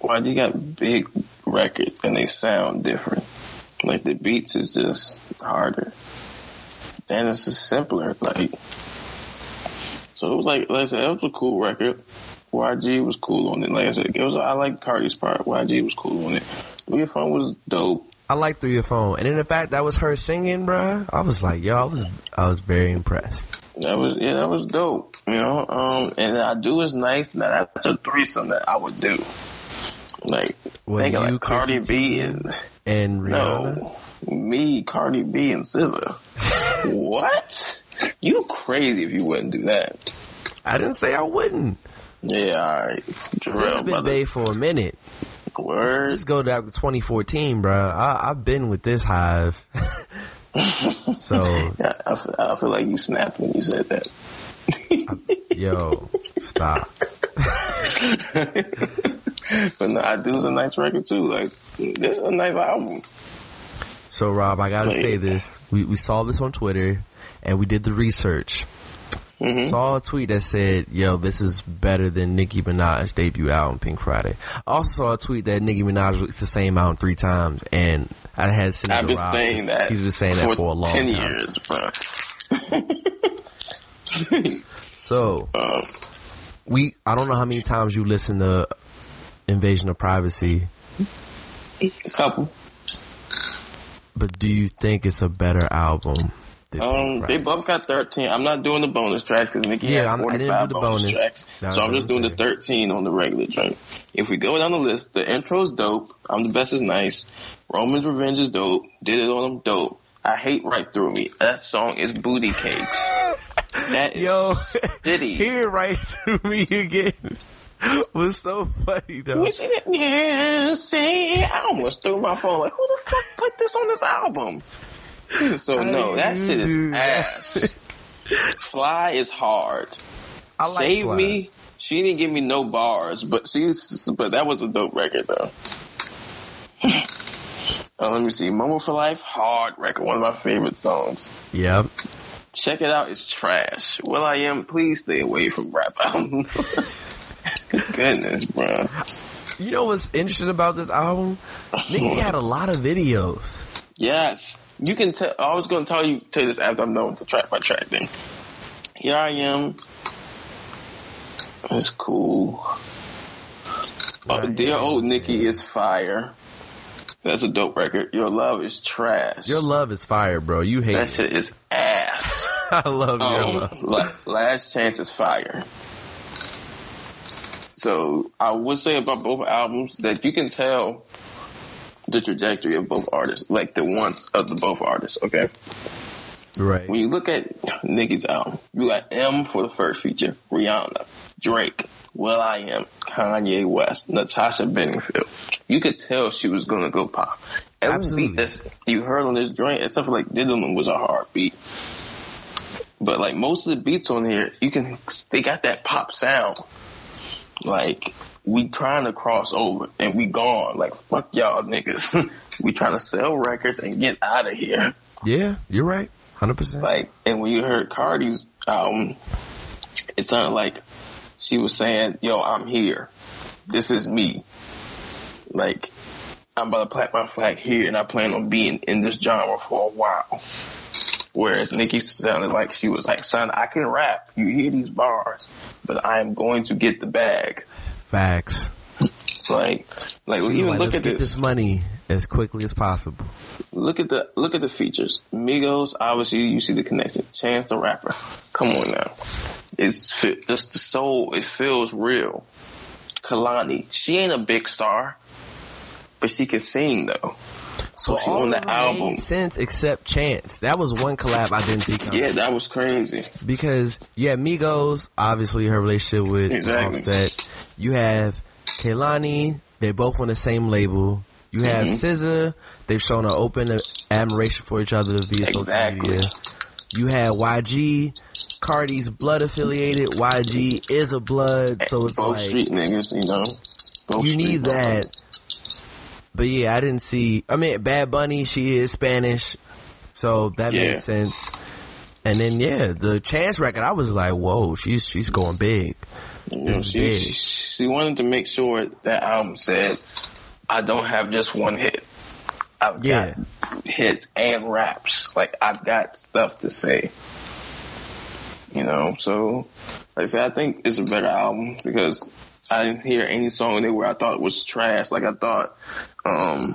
YG got big records and they sound different. Like the beats is just harder. And it's just simpler. Like so it was like like I said, it was a cool record. YG was cool on it. Like I said, it was I like Cardi's part. YG was cool on it. Your phone was dope. I like through your phone, and then the fact that was her singing, bruh, I was like, yo, I was, I was very impressed. That was yeah, that was dope. You know, um, and I do is nice. Now that's a threesome that I would do. Like What, thinking you, like Cardi Chrissy B and and Rihanna. no, me, Cardi B and SZA. what? You crazy if you wouldn't do that? I didn't say I wouldn't. Yeah, all right. Jarrell, has been brother. made for a minute. Word. Let's go back to 2014, bro. I, I've been with this hive. so, Yeah, I, feel, I feel like you snapped when you said that. yo, stop. But no, I do is a nice record too. Like this is a nice album. So, Rob, I gotta say this. We, we saw this on Twitter, and we did the research. Mhm. Saw a tweet that said, "Yo, this is better than Nicki Minaj's debut album, Pink Friday." I also saw a tweet that Nicki Minaj released the same album three times, and I had seen I've been saying that. He's been saying that for a long ten time. years, bro. So Um, we, I don't know how many times you listen to Invasion of Privacy, a couple. But do you think it's a better album? Than Um, they both got thirteen. I'm not doing the bonus tracks because Nicki Yeah, had I'm- I didn't 45 do the bonus, bonus. tracks. That's so I'm just doing the 13 on the regular track. If we go down the list, the intro's dope. I'm the best is nice. Roman's Revenge is dope. Did it on them dope. I hate right through me. That song is booty cakes. That is Yo, city. hear right through me again was so funny though. Wish it didn't you see? I almost threw my phone like, who the fuck put this on this album? So no, that shit is ass. Fly is hard. I like Save Fly. me. She didn't give me no bars, but she was, but that was a dope record though. Uh, let me see. Moment for Life, hard record, one of my favorite songs. Yep. Check it out, it's trash. Well, I am. Please stay away from rap albums. Goodness, bro. You know what's interesting about this album? Nicki had a lot of videos. Yes, you can tell. I was going to tell you tell you this after I'm done with the track by track thing. Here I am. That's cool. Uh, dear old Nicki is fire. That's a dope record. Your love is trash. Your love is fire, bro. You hate that it. shit is ass. I love your Um, love. La- Last Chance is fire. So I would say about both albums that you can tell the trajectory of both artists, like the wants of the both artists. Okay, Right. when you look at Nicki's album, you got M for the first feature, Rihanna, Drake, Will I Am, Kanye West, Natasha Bedingfield. You could tell she was gonna go pop. Every Absolutely. beat that you heard on this joint, except for like Diddleman was a hard beat. But like most of the beats on here, you can they got that pop sound. Like we trying to cross over and we gone. Like fuck y'all niggas. we trying to sell records and get out of here. Yeah, you're right. Hundred percent. Like, and when you heard Cardi's album, it sounded like she was saying, "Yo, I'm here. This is me. Like, I'm about to plant my flag here, and I plan on being in this genre for a while." Whereas Nicki sounded like she was like, "Son, I can rap. You hear these bars, but I am going to get the bag." Facts. Like, like She's even like, look let's at get this. this money as quickly as possible. Look at the look at the features. Migos, obviously you see the connection. Chance the rapper. Come on now. It's fi- just the soul. It feels real. Kehlani, she ain't a big star, but she can sing though. So she on the album. made sense except Chance. That was one collab I didn't see coming. Yeah, that was crazy. Because yeah, have Migos, obviously her relationship with Exactly. Offset. You have Kehlani, They're both on the same label. You have Mm-hmm. SZA, they've shown an open admiration for each other via social media. You have YG, Cardi's blood affiliated. YG is a blood, so it's Both like street niggas, you know. Both you need that. But yeah, I didn't see. I mean, Bad Bunny, she is Spanish, so that Yeah. makes sense. And then yeah, the Chance record, I was like, whoa, she's she's going big. You know, is she, big. she she wanted to make sure that album said, "I don't have just one hit. I've Yeah. got hits and raps. Like I've got stuff to say." You know, so like I said, I think it's a better album because I didn't hear any song in it where I thought it was trash. Like I thought, um,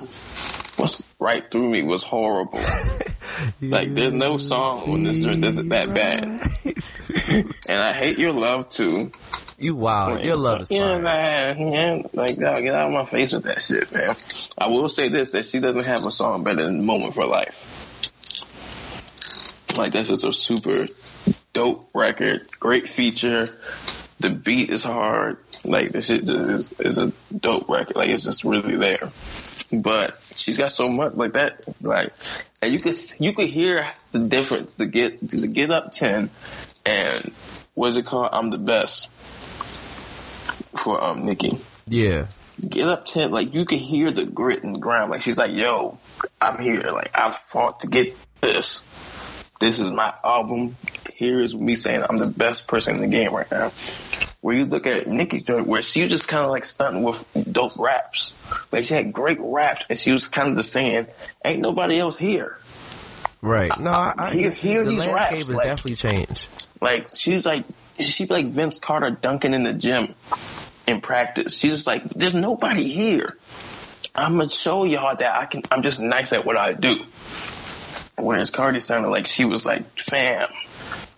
what's right through me was horrible. like there's no song on this that's that bad. and I hate your love too. You wild. Your love is Yeah, man. Yeah, like, dog, get out of my face with that shit, man. I will say this, that she doesn't have a song better than Moment for Life. Like, that's just a super dope record. Great feature. The beat is hard. Like, this shit is, is a dope record. Like, it's just really there. But she's got so much like that. Like, and you could, you could hear the difference, the get, the get up 10 and what's it called? I'm the best for um Nicki. Yeah. Get up ten, like you can hear the grit and grind. Like she's like, "Yo, I'm here. Like I fought to get this. This is my album. Here is me saying I'm the best person in the game right now." Where you look at Nicki's joint, where she was just kind of like stunting with dope raps. but she had great raps, and she was kind of just saying, "Ain't nobody else here." Right. No, I, I Hear- you. hear the these landscape raps, has like- definitely changed. Like she's like she'd like Vince Carter dunking in the gym in practice. She's just like, there's nobody here. I'm gonna show y'all that I can. I'm just nice at what I do. Whereas Cardi sounded like she was like, fam,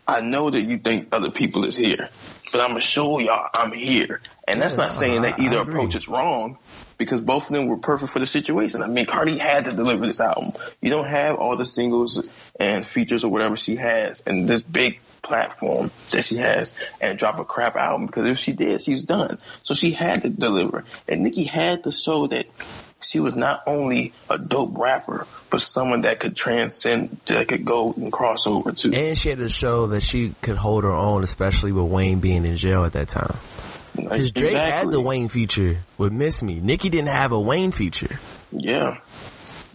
I know that you think other people is here, but I'm gonna show y'all I'm here. And that's Yeah, not saying that uh-huh, I either approach is wrong. Because both of them were perfect for the situation. I mean, Cardi had to deliver this album. You don't have all the singles and features or whatever she has and this big platform that she has and drop a crap album because if she did, she's done. So she had to deliver. And Nicki had to show that she was not only a dope rapper, but someone that could transcend, that could go and cross over too. And she had to show that she could hold her own, especially with Wayne being in jail at that time. Because Drake had the Wayne feature with Miss Me. Nicki didn't have a Wayne feature. Yeah.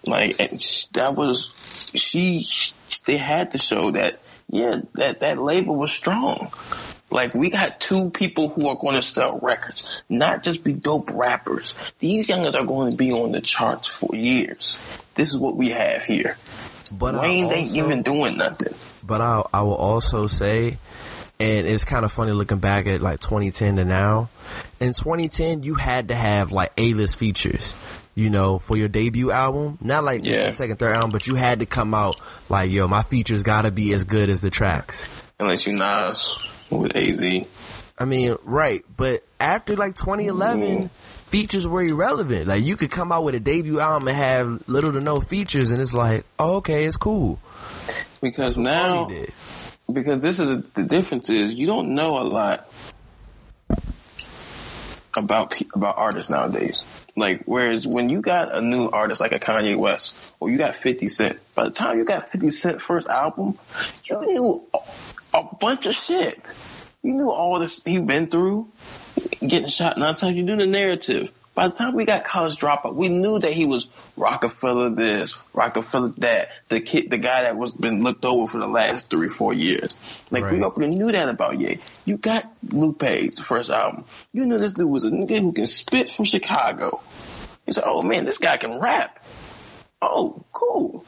Like that was she, sh they had to show that yeah that that label was strong. Like we got two people who are going to sell records, not just be dope rappers. These youngers are going to be on the charts for years. This is what we have here. But Wayne ain't even doing nothing. But I I will also say And it's kind of funny looking back at like 2010 to now. In 2010, you had to have like A-list features, you know, for your debut album. Not like Yeah. the second, third album, but you had to come out like, yo, my features gotta be as good as the tracks. Unless you Nas with AZ. I mean, right. But after like 2011, mm-hmm. features were irrelevant. Like you could come out with a debut album and have little to no features, and it's like, oh, okay, it's cool. Because now, because this is the difference is you don't know a lot about about artists nowadays. Like whereas when you got a new artist like a Kanye West or you got 50 Cent, by the time you got 50 Cent first album, you knew a, bunch of shit. You knew all this he'd been through, getting shot nine times. You knew the narrative. By the time we got college dropout, we knew that he was Rockefeller this, Rockefeller that, the kid, the guy that was been looked over for the last three, four years. Like we already knew that about Ye. You got Lupe's first album. You knew this dude was a nigga who can spit from Chicago. You said, "Oh man, this guy can rap." Oh, cool.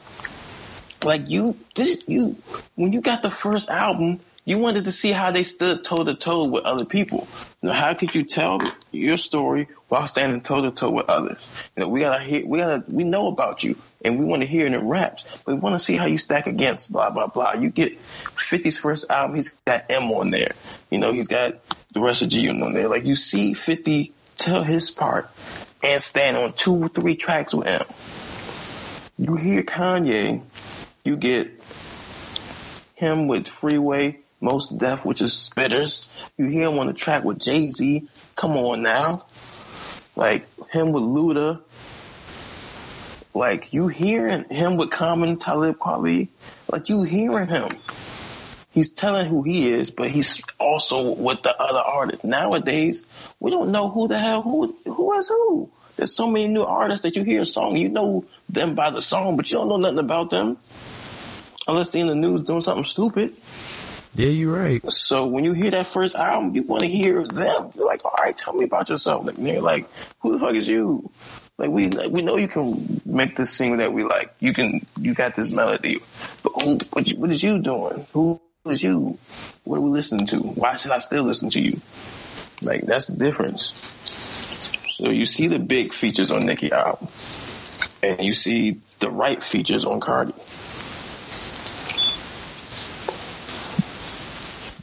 Like you, this you when you got the first album, you wanted to see how they stood toe to toe with other people. Now, how could you tell your story while standing toe to toe with others? You know, we gotta hear, we gotta, we know about you, and we want to hear it in raps, but we want to see how you stack against blah blah blah. You get 50's first album, he's got M on there. You know, he's got the rest of G on there. Like you see 50 tell his part and stand on two, or three tracks with M. You hear Kanye, you get him with Freeway, Mos Def, which is Spitters. You hear him on the track with Jay Z. Come on now. Like him with Luda. Like you hearing him with Common Talib Kweli. Like you hearing him. He's telling who he is, but he's also with the other artists. Nowadays, we don't know who the hell who who is who. There's so many new artists that you hear a song, you know them by the song, but you don't know nothing about them unless they're in the news doing something stupid. Yeah, you're right. So when you hear that first album, you want to hear them. You're like, all right, tell me about yourself. Like, they're like, who the fuck is you? Like we like, we know you can make this single that we like. You can you got this melody, but who what, you, what is you doing? Who is you? What are we listening to? Why should I still listen to you? Like that's the difference. So you see the big features on Nicki album, and you see the right features on Cardi.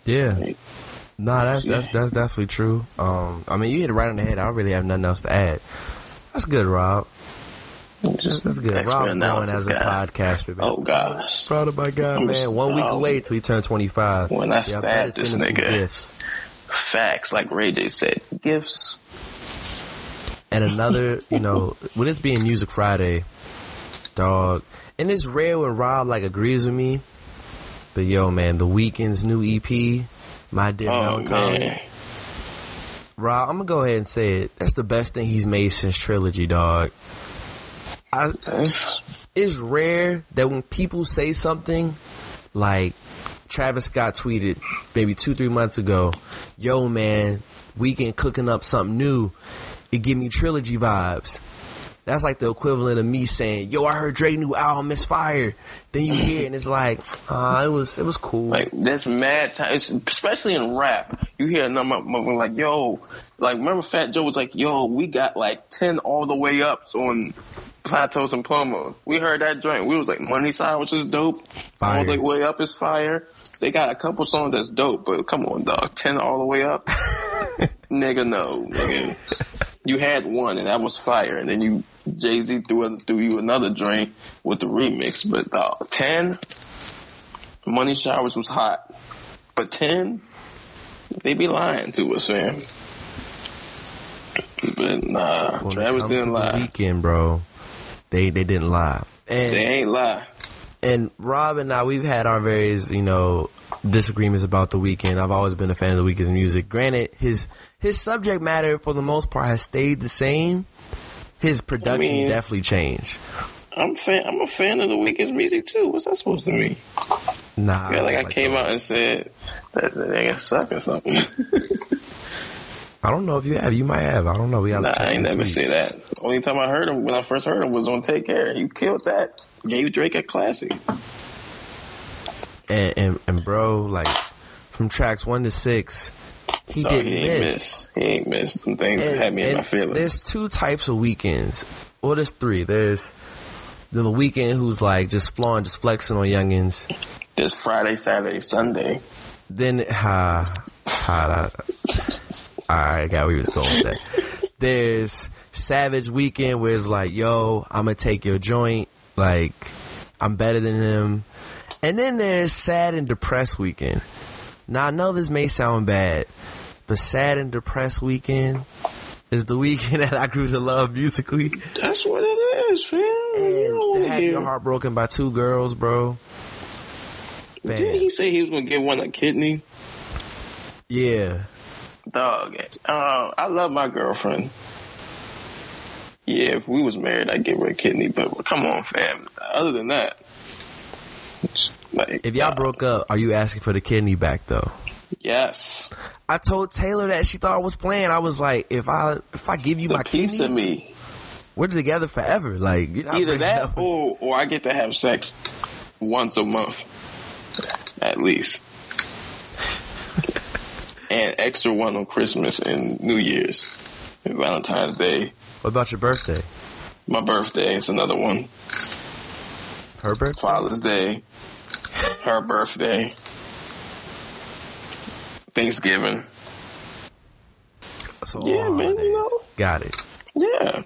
Yeah. Nah, that's that's that's definitely true. Um, I mean, you hit it right on the head. I don't really have nothing else to add. That's good, Rob. Just That's good. Rob's going as a guy. podcaster. Man. Oh gosh. Proud of my guy, I'm man. One week so- away till he turned 25. When I yeah, stabbed this send him some nigga. Facts, like Ray J said. Gifts. And another, you know, with this being Music Friday, dog, and it's rare when Rob like agrees with me. But yo, man, the Weeknd's new EP, My Dear Oh Melancholy. man. Rob, I'm gonna go ahead and say it. That's the best thing he's made since Trilogy, dog. I, it's rare that when people say something like Travis Scott tweeted maybe two, three months ago, yo man, Weeknd cooking up something new, it give me trilogy vibes. That's like the equivalent of me saying, yo, I heard Drake new album, it's fire. Then you hear it and it's like, ah, it was, it was cool. like that's mad time, it's, especially in rap. You hear a number like, yo, like remember Fat Joe was like, yo, we got like ten all the way ups on Plata o Plomo. We heard that joint. We was like, Money Side, which is dope. Fire. All the way up is fire. They got a couple songs that's dope, but come on, dog, ten all the way up, nigga, no, nigga. You had one and that was fire, and then you Jay Z threw threw you another joint with the remix, but dog, ten. Money Showers was hot, but ten, they be lying to us, man. But nah, when Travis didn't lie. Weeknd, bro, they, they didn't lie. And They ain't lie. and Rob and I, we've had our various, you know, disagreements about the Weeknd. I've always been a fan of the Weeknd's music. Granted, his his subject matter for the most part has stayed the same. His production mean- definitely changed. I'm fan. I'm a fan of the Weeknd's music too. What's that supposed to mean? Nah, Yeah, like I it's came uh, out and said that the nigga suck or something. I don't know if you have. You might have. I don't know. We got. nah, I ain't never say that. Only time I heard him when I first heard him was on Take Care. He killed that. Gave Drake a classic. And, and and bro, like from tracks one to six, he No, didn't he miss. miss. He ain't missed. Some things And- had me in my feelings. There's two types of weekends. Well, there's three. There's the Weeknd who's like just flowing, just flexing on youngins. There's Friday, Saturday, Sunday. Then, ha, ha, I got where he was going with that. There's Savage Weeknd where it's like, yo, I'm gonna take your joint. Like, I'm better than him. And then there's Sad and Depressed Weeknd. Now, I know this may sound bad, but Sad and Depressed Weeknd is the Weeknd that I grew to love musically. That's what it is, fam. And to have your heart broken by two girls, bro. Didn't he say he was gonna give one a kidney? Yeah. Dog. Uh, I love my girlfriend. Yeah, if we was married, I'd give her a kidney. But come on, fam. Other than that, like If y'all nah. broke up, are you asking for the kidney back though? Yes, I told Taylor that she thought I was playing. I was like, if I if I give you it's my a piece kidney, of me. we're together forever. Like Either that, or or I get to have sex once a month, at least, and extra one on Christmas and New Year's, and Valentine's Day. What about your birthday? My birthday is another one. Her birthday? Father's Day, her birthday, Thanksgiving. So all Yeah, man, you know. Got it. Yeah.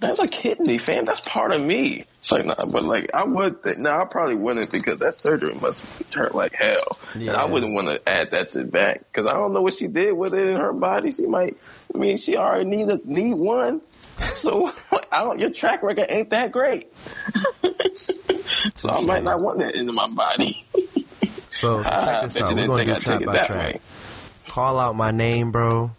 That's a kidney, fam. That's part of me. It's like, nah, but like, I would, th- no, I probably wouldn't because that surgery must hurt like hell. And Yeah. I wouldn't want to add that shit back because I don't know what she did with it in her body. She might, I mean, she already need a, need one. So I don't, your track record ain't that great. so I might not want that into my body. So, check I this out. We're didn't gonna think do I'd track take it by that track. way. Call out my name, bro.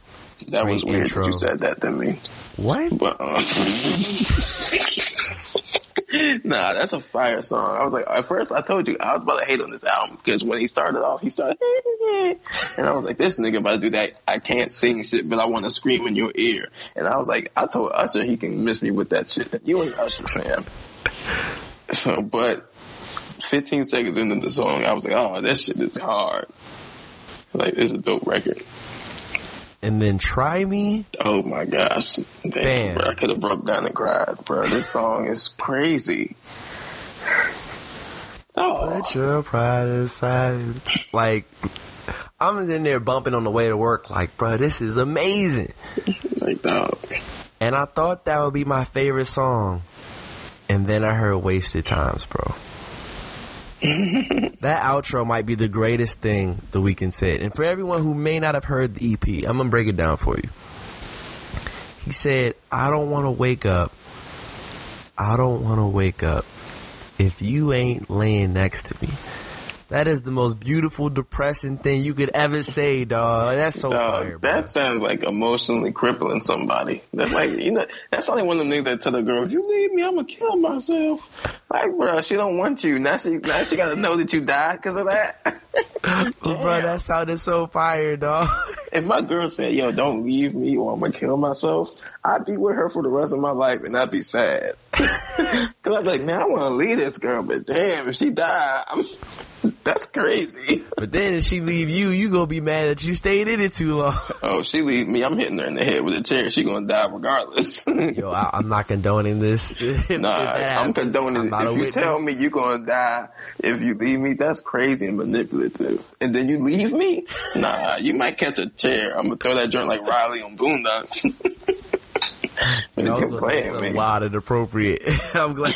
That was weird intro. that you said that to me. What? But um, nah, that's a fire song. I was like, at first I told you I was about to hate on this album because when he started off, he started, and I was like, this nigga about to do that. I can't sing shit, but I want to scream in your ear. And I was like, I told Usher he can miss me with that shit. You ain't Usher fan. So, but 15 seconds into the song, I was like, oh, that shit is hard. Like, it's a dope record. And then try me. Oh my gosh. Damn, Bam. bro, I could have broke down and cried, bro. This song is crazy. Oh, Put your pride aside. Like, I'm in there bumping on the way to work. Like, bro, this is amazing. like dog. And I thought that would be my favorite song. And then I heard Wasted Times, bro. that outro might be the greatest thing the Weeknd said. And for everyone who may not have heard the EP, I'm gonna break it down for you. He said, I don't wanna wake up. I don't wanna wake up if you ain't laying next to me. That is the most beautiful, depressing thing you could ever say, dog. That's so Dog, fire, bro. that sounds like emotionally crippling somebody. That's like you know. That's only one of them niggas that tell the girl, "If you leave me, I'm gonna kill myself." Like, bro, she don't want you. Now she now she gotta know that you died because of that. Bro, that sounded so fire, dog. if my girl said, "Yo, don't leave me, or I'm gonna kill myself," I'd be with her for the rest of my life, and I'd be sad. Cause I'd be like, "Man, I want to leave this girl, but damn, if she died, I'm, that's crazy." But then if she leave you, you gonna be mad that you stayed in it too long. Oh, she leave me, I'm hitting her in the head with a chair. She gonna die regardless. Yo, I, I'm not condoning this. If- Nah, I'm condoning I'm a If you tell me you're gonna die if you leave me, that's crazy and manipulative. And then you leave me? Nah, you might catch a chair. I'm gonna throw that joint like Riley on Boondocks. but I you was can gonna play say it, something man. wild and appropriate. I'm glad.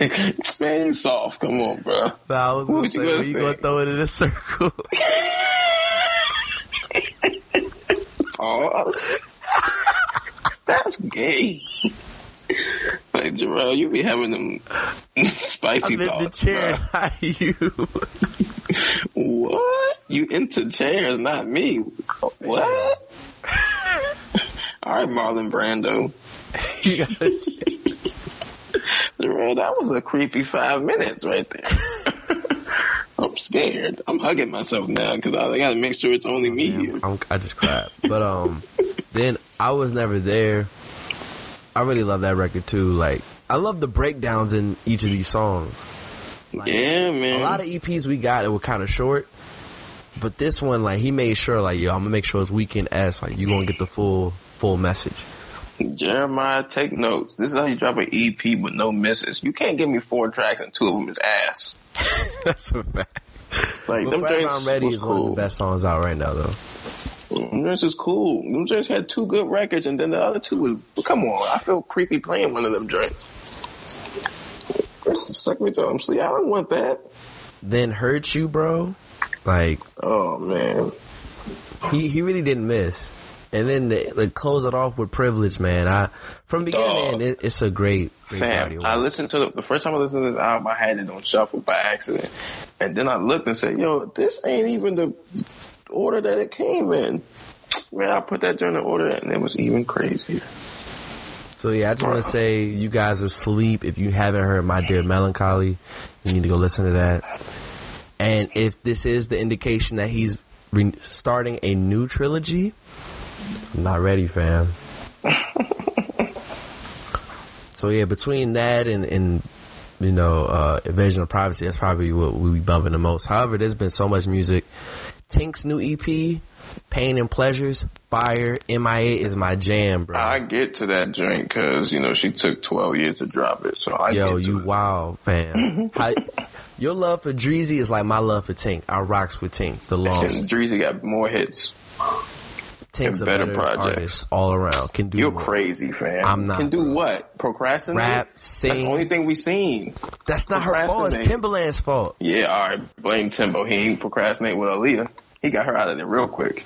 man, you soft. Come on, bro. Nah, I was gonna What say, you gonna when you gonna throw it in a circle. Oh, that's gay. Like Jarrell, you be having them spicy I'm in the chair, bruh. not you. What? You into chairs, not me. What? All right, Marlon Brando. You gotta- Jarrell, that was a creepy five minutes right there. I'm scared. I'm hugging myself now because I, I got to make sure it's only me here. I'm, I just cried. But um, then I was never there. I really love that record too. Like I love the breakdowns in each of these songs. Like, Yeah, man. A lot of EPs we got that were kind of short. But this one, like he made sure, like yo, I'm gonna make sure it's weekend s. Like you gonna get the full full message. Jeremiah, take notes. This is how you drop an EP with no misses. You can't give me four tracks and two of them is ass. That's a fact. Like But them joints I'm Ready is one of the best songs out right now, though. Them joints is cool. Them joints had two good records, and then the other two was. Come on, I feel creepy playing one of them joints. Suck me till I'm sleep. I don't want that. Then Hurt You, bro. Like Oh man. he he really didn't miss. And then the, like close it off with Privilege, man. I from beginning to end, it, it's a great, great Fam, I listened to the, the first time I listened to this album, I had it on shuffle by accident, and then I looked and said, "Yo, this ain't even the order that it came in." Man, I put that during the order, and it was even crazier. So yeah, I just want to say you guys are asleep. If you haven't heard My Dear Melancholy, you need to go listen to that. And if this is the indication that he's re- starting a new trilogy, I'm not ready, fam. so yeah, between that and, and you know, uh, Invasion of Privacy, that's probably what we be bumping the most. However, there's been so much music. Tink's new EP, Pain and Pleasures, Fire, MIA is my jam, bro. I get to that joint because you know she took twelve years to drop it, so I Yo, you it. wow, fam. How, your love for Dreezy is like my love for Tink. I rocks with Tink. The long Dreezy got more hits. Tink's a better better, projects. artist all around. Can do You're more. crazy, fam. I'm not, Can do bro. what? Procrastinate. Rap, That's the only thing we've seen. That's not her fault. It's Procrastinate. Timbaland's fault. Yeah, all right. Blame Timbo. He ain't procrastinate with Aaliyah. He got her out of there real quick.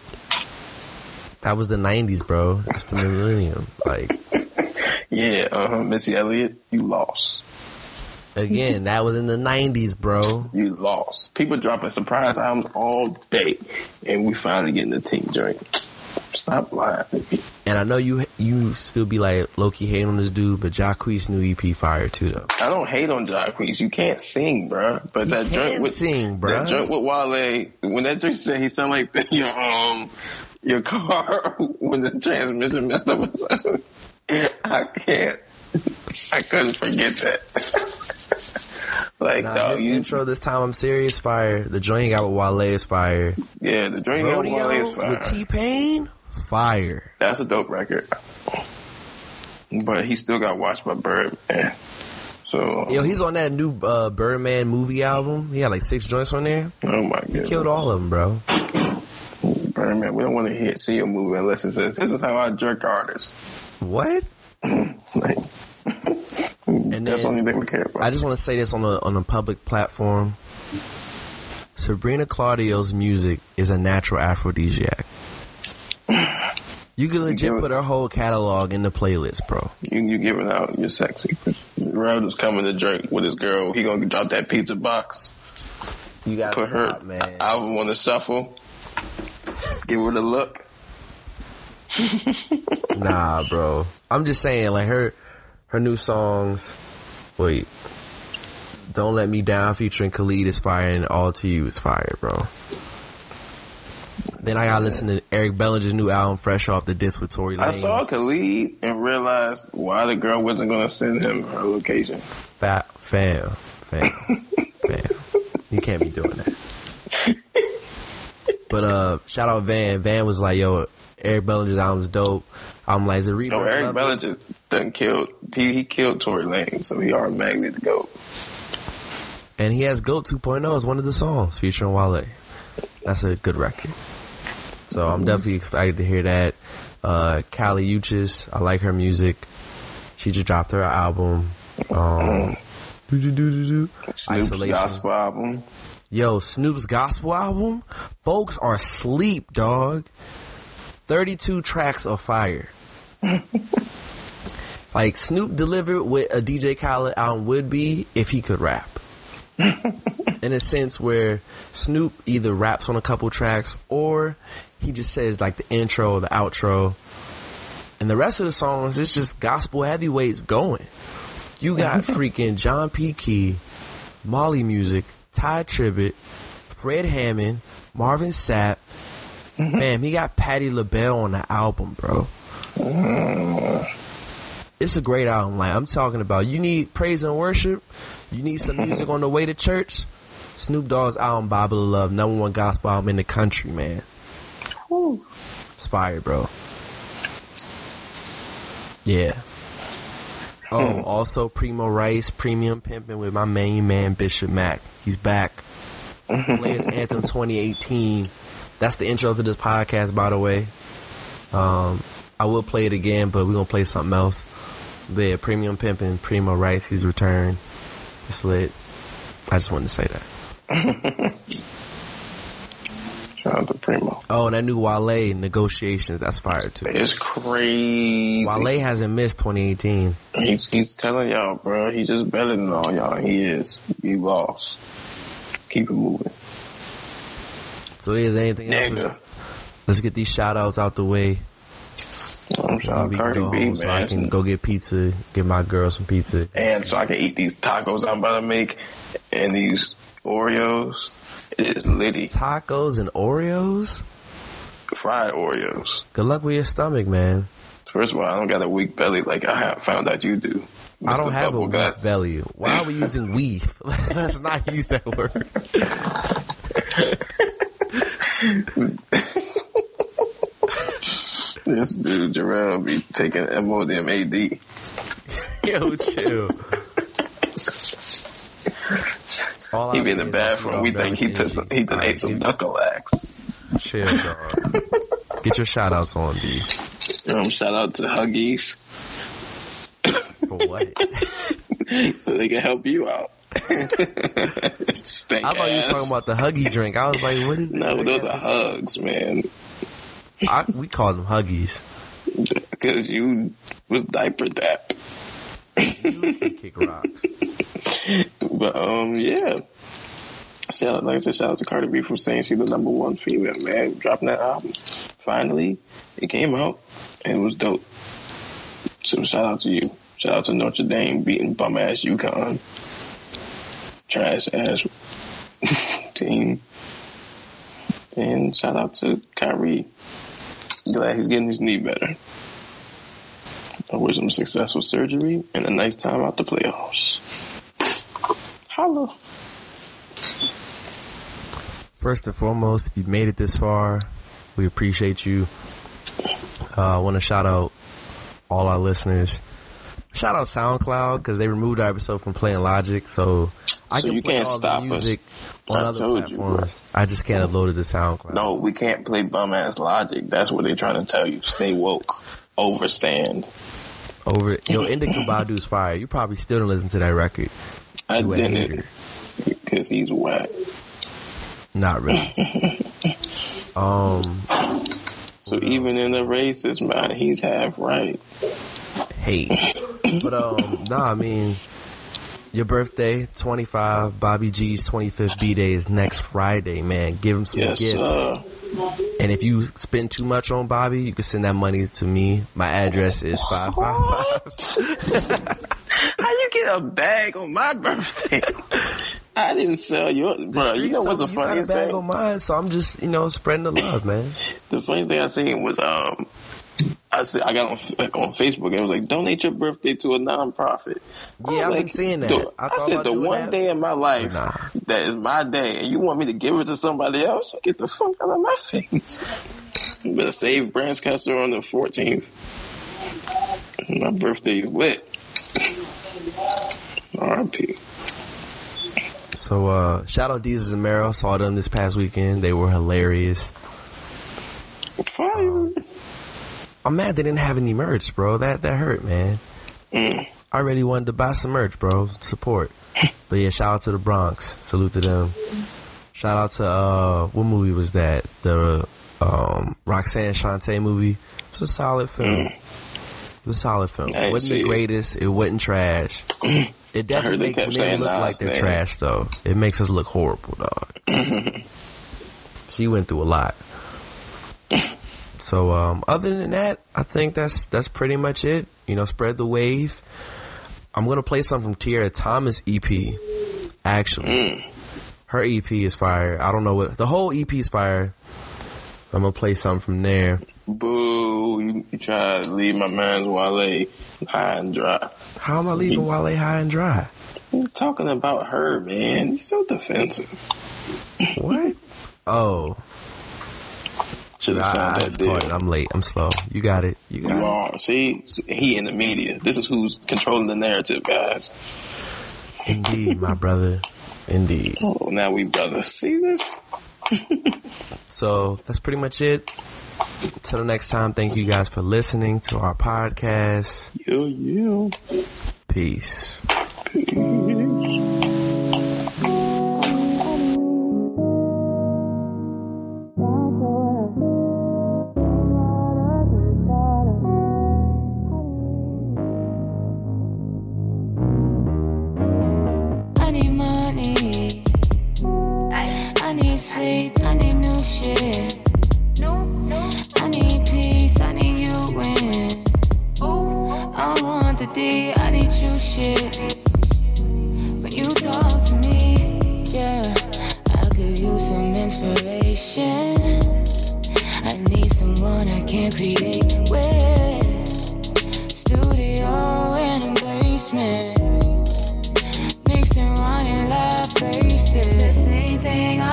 That was the '90s, bro. It's the millennium. Like Yeah, uh huh. Missy Elliott, you lost. again, that was in the '90s, bro. You lost. People dropping surprise albums all day, and we finally getting the team joint. Stop lying. And I know you you still be like Loki hating on this dude, but Jacquees new EP fire too though. I don't hate on Jacquees. You can't sing, bruh. But He that joint with sing, bruh. That joint with Wale, when that joint said he sound like the, your um your car when the transmission messed up. I can't. I couldn't forget that. like, Nah, dog, you, intro this time I'm serious fire. The joint got with Wale is fire. yeah, the joint with Wale is fire. with T Pain, fire. That's a dope record. But he still got watched by Birdman. So, Yo, he's on that new uh, Birdman movie album. He had like six joints on there. oh my goodness. Killed all of them, bro. Birdman, we don't want to hear, see a movie unless it says, this is how I jerk artists. What? like, And that's the only thing we care about. I just want to say this on a on a public platform. Sabrina Claudio's music is a natural aphrodisiac. You can legit give it- put her whole catalog in the playlist, bro. You you giving out you're sexy. Rod is coming to drink with his girl. He gonna drop that pizza box. You gotta Put her stop, man. album on the shuffle. Give her the look. Nah, bro. I'm just saying, like her, her new songs. Wait, don't let me down featuring Khalid is fire, and all to you is fire, bro. Then I gotta listen to Eric Bellinger's new album, fresh off the disc with Tory Lanez. I saw Khalid and realized why the girl wasn't gonna send him her location. Fat fam, fam, fam. You can't be doing that. But uh, shout out Van. Van was like, "Yo, Eric Bellinger's album's dope." I'm like, "Is it No, Eric Bellinger done killed. He, he killed Tory Lanez, so he automatically the goat. And he has Goat 2.0 as one of the songs featuring Wale. That's a good record. So I'm definitely excited to hear that. Uh, Kali Uchis, I like her music. She just dropped her album. Um. Snoop's Isolation. gospel album. Yo, Snoop's gospel album? Folks are asleep, dog. 32 tracks of fire. like, Snoop delivered what a DJ Khaled album would be if he could rap. In a sense where Snoop either raps on a couple tracks or he just says like the intro the outro. And the rest of the songs, it's just gospel heavyweights going. You got freaking John P. Kee, Mali Music, Tye Tribbett, Fred Hammond, Marvin Sapp. Mm-hmm. Fam, he got Patti LaBelle on the album, bro. It's a great album. Like I'm talking about, you need praise and worship. You need some music on the way to church. Snoop Dogg's album Bible of Love, number one gospel album in the country, man. Woo. It's fire, bro. Yeah. Oh, also Premo Rice, Premium Pimping with my main man Bishop Mack. He's back. Players Anthem 2018. That's the intro to this podcast, by the way. Um, I will play it again, but we're gonna play something else. But yeah, Premium Pimping, Premo Rice, he's returned. It's lit. I just wanted to say that. Premo. Oh, and that new Wale negotiations, that's fire too. It's crazy. Wale hasn't missed 2018. He's, he's telling y'all, bro. He's just better than all y'all. He is. He lost. Keep it moving. So is there anything else? Nigga. Let's get these shout outs out the way. I'm So shout we out Cardi B, home so I can go get pizza, get my girl some pizza. and so I can eat these tacos I'm about to make and these Oreos. It is litty. Tacos and Oreos? Fried Oreos. Good luck with your stomach, man. First of all, I don't got a weak belly like I have found out you do. I don't have a Bubble weak Guts. belly. Why are we using weef? Let's not use that word. This dude, Jarrell, be taking MODMAD. Yo, chill. All He I be in the bathroom. We think he took some, he done ate some Dulcolax. Chill, dog. Get your shout outs on, B. Um, shout out to Huggies For what? so they can help you out. I thought you were talking about the Huggy drink. I was like, what is No, those are hugs, man. I, we call them Huggies. Because you was diaper dap. You can kick rocks. But um, yeah. Shout out, like I said, shout out to Cardi B for saying she's the number one female man dropping that album. Finally, it came out and it was dope. So shout out to you. Shout out to Notre Dame beating bum ass UConn. Trash ass team. And shout out to Kyrie. Glad he's getting his knee better. I wish him successful surgery and a nice time out the playoffs. Holla. First and foremost, if you've made it this far, we appreciate you. Uh, I want to shout out all our listeners. Shout out SoundCloud because they removed our episode from playing Logic, so I So can you play can't all stop the us. music on I other told you, platforms. I just can't upload it to SoundCloud. No, we can't play bum ass logic. That's what they're trying to tell you. Stay woke. Overstand. Over yo, Indica Badu's fire. You probably still don't listen to that record. I didn't because he's whack. Not really. um, So even in the racist mind, he's half right. hate. But um, nah, I mean, your birthday, twenty five. Bobby G's twenty fifth b day is next Friday. Man, give him some Yes, gifts. sir. And if you spend too much on Bobby, you can send that money to me. My address is five five five. How you get a bag on my birthday? I didn't sell you, bro. You know what's the you got a funniest bag thing? on mine, so I'm just you know spreading the love, man. The funniest thing I seen was um, I see, I got on on Facebook. It was like donate your birthday to a nonprofit. I Yeah, I've been like, seeing that. I I, said the one that. day in my life Nah. that is my day, and you want me to give it to somebody else? Get the fuck out of my face. Better save Brandscaster on the 14th. My birthday is lit. R.I.P. So uh, shout out Desus and Mero. Saw them this past weekend. They were hilarious. Fire. I'm mad they didn't have any merch, bro. That that hurt, man. Mm. I really wanted to buy some merch, bro. Support. But yeah, shout out to the Bronx. Salute to them. Shout out to uh what movie was that? The um Roxanne Shante movie. It was a solid film. It was a solid film. Mm. It wasn't the greatest. It wasn't trash. It definitely makes kept men look Nas like they're name. trash though. It makes us look horrible, dog. she went through a lot. So um, other than that, I think that's that's pretty much it. You know, spread the wave. I'm gonna play something from Tierra Thomas EP. Actually, her EP is fire. I don't know what the whole EP is fire. I'm gonna play something from there. Boo. You, you try to leave my man's Wale high and dry. How am I leaving Wale high and dry? You talking about her, man? You're so defensive. What? Oh, Should have signed I, that deal. I'm late. I'm slow. You got it. You You got are. See, he in the media. This is who's controlling the narrative, guys. Indeed, my brother. Indeed. Oh, now we brothers. See this? So that's pretty much it. Until next time, thank you guys for listening to our podcast. Yo, yo. Peace. I sleep. I need new shit. I need peace. I need you win. I want the D. I need you shit. When you talk to me, yeah, I could use some inspiration. I need someone I can create with.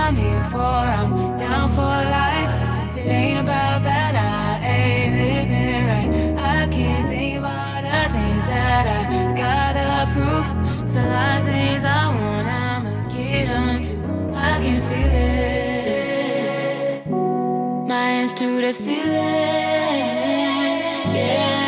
I'm here for. I'm down for life. If it ain't about that, I ain't living right. I can't think about the things that I gotta prove. There's a lot of things I want, I'ma get onto. I can feel it. My hands to the ceiling. Yeah.